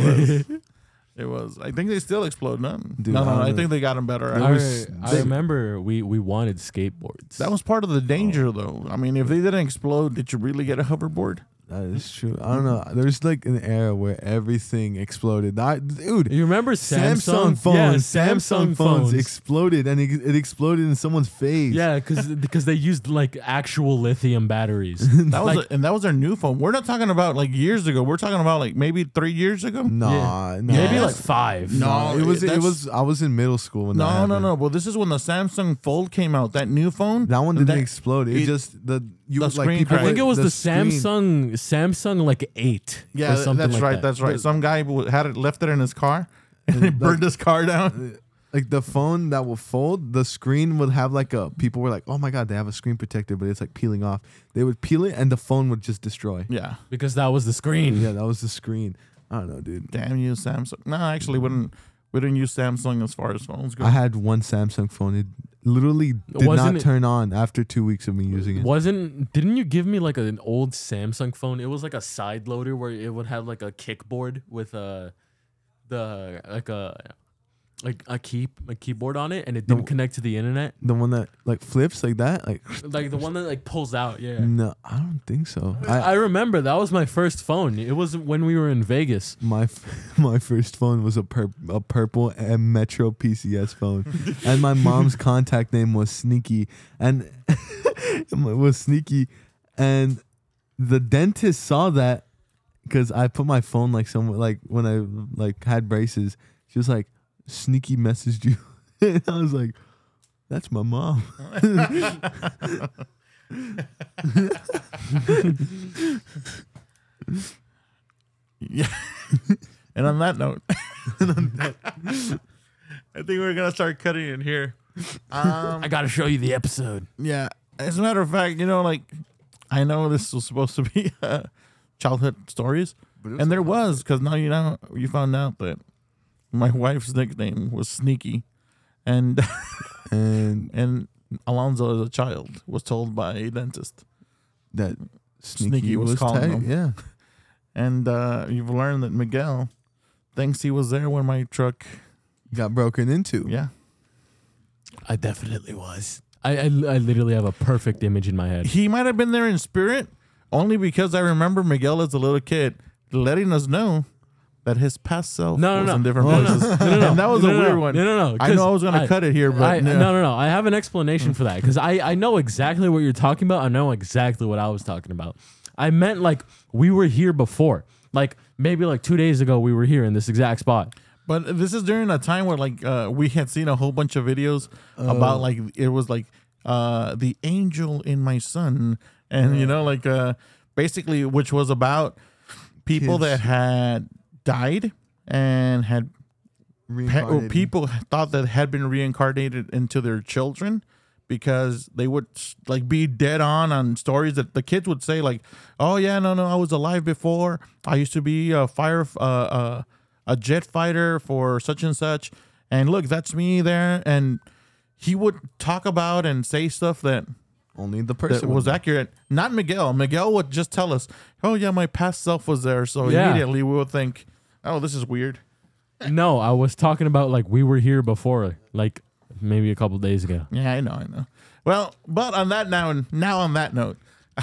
Speaker 1: was. It was. I think they still explode now.
Speaker 2: Dude,
Speaker 1: no, no,
Speaker 2: I
Speaker 1: I think they got them better.
Speaker 3: I,
Speaker 2: was-
Speaker 3: I remember we, we wanted skateboards.
Speaker 1: that was part of the danger, oh. though. I mean, if they didn't explode, did you really get a hoverboard?
Speaker 2: That is true. I don't know. There's like an era where everything exploded. I, dude,
Speaker 3: You remember
Speaker 2: Samsung,
Speaker 3: Samsung,
Speaker 2: phones,
Speaker 3: Yeah,
Speaker 2: Samsung, phones, exploded, and it, it exploded in someone's face.
Speaker 3: yeah, because (laughs) because they used like actual lithium batteries. (laughs)
Speaker 1: That was,
Speaker 3: Like-
Speaker 1: a, and that was our new phone. We're not talking about like years ago. We're talking about like maybe three years ago.
Speaker 2: Nah, nah.
Speaker 3: Maybe like five.
Speaker 1: No,
Speaker 2: it was. It was. I was in middle school when that
Speaker 1: No, no, no. Well, this is when the Samsung Fold came out. That new phone.
Speaker 2: That one didn't
Speaker 1: that-
Speaker 2: explode. It,
Speaker 1: it-
Speaker 2: just the you
Speaker 1: the
Speaker 2: like
Speaker 1: screen
Speaker 2: people.
Speaker 3: I think it was the,
Speaker 2: screen-
Speaker 3: Samsung Samsung like eight.
Speaker 1: Yeah,
Speaker 3: or something
Speaker 1: that's
Speaker 3: like
Speaker 1: right.
Speaker 3: that.
Speaker 1: That's right. Some guy had it left it in his car, (laughs) and
Speaker 2: And
Speaker 1: he burned his car down. (laughs)
Speaker 2: Like the phone that will fold, the screen would have like a. People were like, "Oh my god, they have a screen protector, but it's like peeling off." They would peel it, and the phone would just destroy.
Speaker 1: Yeah.
Speaker 3: because that was the screen.
Speaker 2: Yeah, that was the screen. I don't know, dude.
Speaker 1: Damn you, Samsung. No, I actually, we didn't. We didn't use Samsung as far as phones go.
Speaker 2: I had one Samsung phone. It literally did
Speaker 3: Wasn't
Speaker 2: not
Speaker 3: it-
Speaker 2: turn on after two weeks of me using it.
Speaker 3: Wasn't didn't you give me like an old Samsung phone? It was like a side loader where it would have like a kickboard with a the like a like a key a keyboard on it and it didn't
Speaker 2: No.
Speaker 3: connect to the internet.
Speaker 2: The one that like flips like that, like (laughs)
Speaker 3: Like the one that like pulls out. Yeah.
Speaker 2: no, I don't think so.
Speaker 3: I,
Speaker 2: I,
Speaker 3: remember that was my first phone. It was when we were in Vegas.
Speaker 2: my f- (laughs) my first phone was a pur- a purple and Metro PCS phone, (laughs) and my mom's contact name was Sneaky, and it was Sneaky, and the dentist saw that because I put my phone like somewhere like when I like had braces. She was like, "Sneaky messaged you," (laughs) and I was like, "That's my mom." (laughs)
Speaker 1: Yeah. (laughs) and on that note, I think we're gonna start cutting it here. Um,
Speaker 3: I got to show you the episode.
Speaker 1: yeah. As a matter of fact, you know, like I know this was supposed to be uh, childhood stories, and there was because now you know you found out that my (laughs) wife's nickname was Sneaky, and (laughs)
Speaker 2: and
Speaker 1: and Alonso as a child was told by a dentist,
Speaker 2: that Sneaky,
Speaker 1: Sneaky was
Speaker 2: was,
Speaker 1: calling
Speaker 2: tight.
Speaker 1: him.
Speaker 2: Yeah. (laughs)
Speaker 1: and uh, you've learned that Miguel thinks he was there when my truck.
Speaker 2: got broken into.
Speaker 1: Yeah.
Speaker 3: I definitely was. I, I, I literally have a perfect image in my head.
Speaker 1: he might have been there in spirit only because I remember Miguel as a little kid letting us know that his past self
Speaker 3: No, no,
Speaker 1: was
Speaker 3: no.
Speaker 1: in different
Speaker 3: No, no,
Speaker 1: places.
Speaker 3: no, no, no. (laughs)
Speaker 1: and that was
Speaker 3: No,
Speaker 1: a
Speaker 3: no,
Speaker 1: weird
Speaker 3: no.
Speaker 1: one.
Speaker 3: No, no, no,
Speaker 1: I know
Speaker 3: 'cause
Speaker 1: I was going to cut it here, but
Speaker 3: I,
Speaker 1: no.
Speaker 3: no, no, no. I have an explanation for that because I, I know exactly what you're talking about. I know exactly what I was talking about. I meant like we were here before. Like maybe like two days ago, we were here in this exact spot.
Speaker 1: But this is during a time where like uh, we had seen a whole bunch of videos about like it was like uh, the angel in my son, and you know like uh, basically which was about people
Speaker 2: Kids.
Speaker 1: that had died and had pe- or people thought that had been reincarnated into their children because they would like be dead on on stories that the kids would say like oh yeah no no i was alive before. I used to be a fire uh, uh, a jet fighter for such and such. And look that's me there. And he would talk about and say stuff that
Speaker 2: only the
Speaker 1: that
Speaker 2: person
Speaker 1: was
Speaker 2: would-
Speaker 1: accurate. Not miguel. Miguel would just tell us oh yeah my past self was there. So
Speaker 3: Yeah.
Speaker 1: immediately we would think oh this is weird
Speaker 3: No, I was talking about like we were here before, like maybe a couple days ago.
Speaker 1: Yeah, I know, I know. Well, but on that now, and now on that note,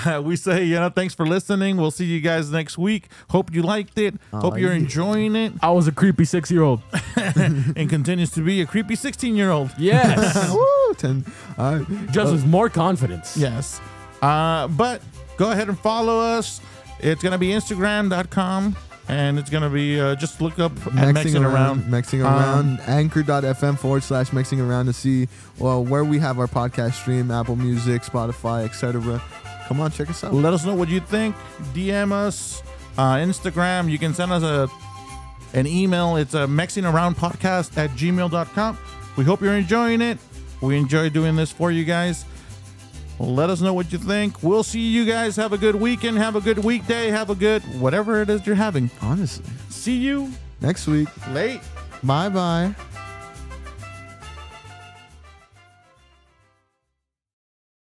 Speaker 1: uh, (laughs) we say you know thanks for listening. We'll see you guys next week. Hope you liked it. Hope you're enjoying it,
Speaker 3: I was a creepy six year old. (laughs)
Speaker 1: and continues to be a creepy 16 year old.
Speaker 3: Yes, (laughs)
Speaker 2: Woo, ten. All right.
Speaker 3: just with more confidence.
Speaker 1: Yes. Uh, but go ahead and follow us. It's gonna be Instagram.com, and it's gonna be uh, just look up and mixing around.
Speaker 2: Mixing
Speaker 1: Um,
Speaker 2: around. Anchor.fm forward slash mixing around to see well where we have our podcast stream, Apple Music, Spotify, etc. Come on, check us out.
Speaker 1: Let us know what you think. DM us, uh, Instagram. You can send us a an email. It's a mixing around podcast at gmail.com. We hope you're enjoying it. We enjoy doing this for you guys. Let us know what you think. We'll see you guys. Have a good weekend. Have a good weekday. Have a good whatever it is you're having.
Speaker 2: Honestly.
Speaker 1: See you
Speaker 2: Next week.
Speaker 1: late.
Speaker 2: Bye bye.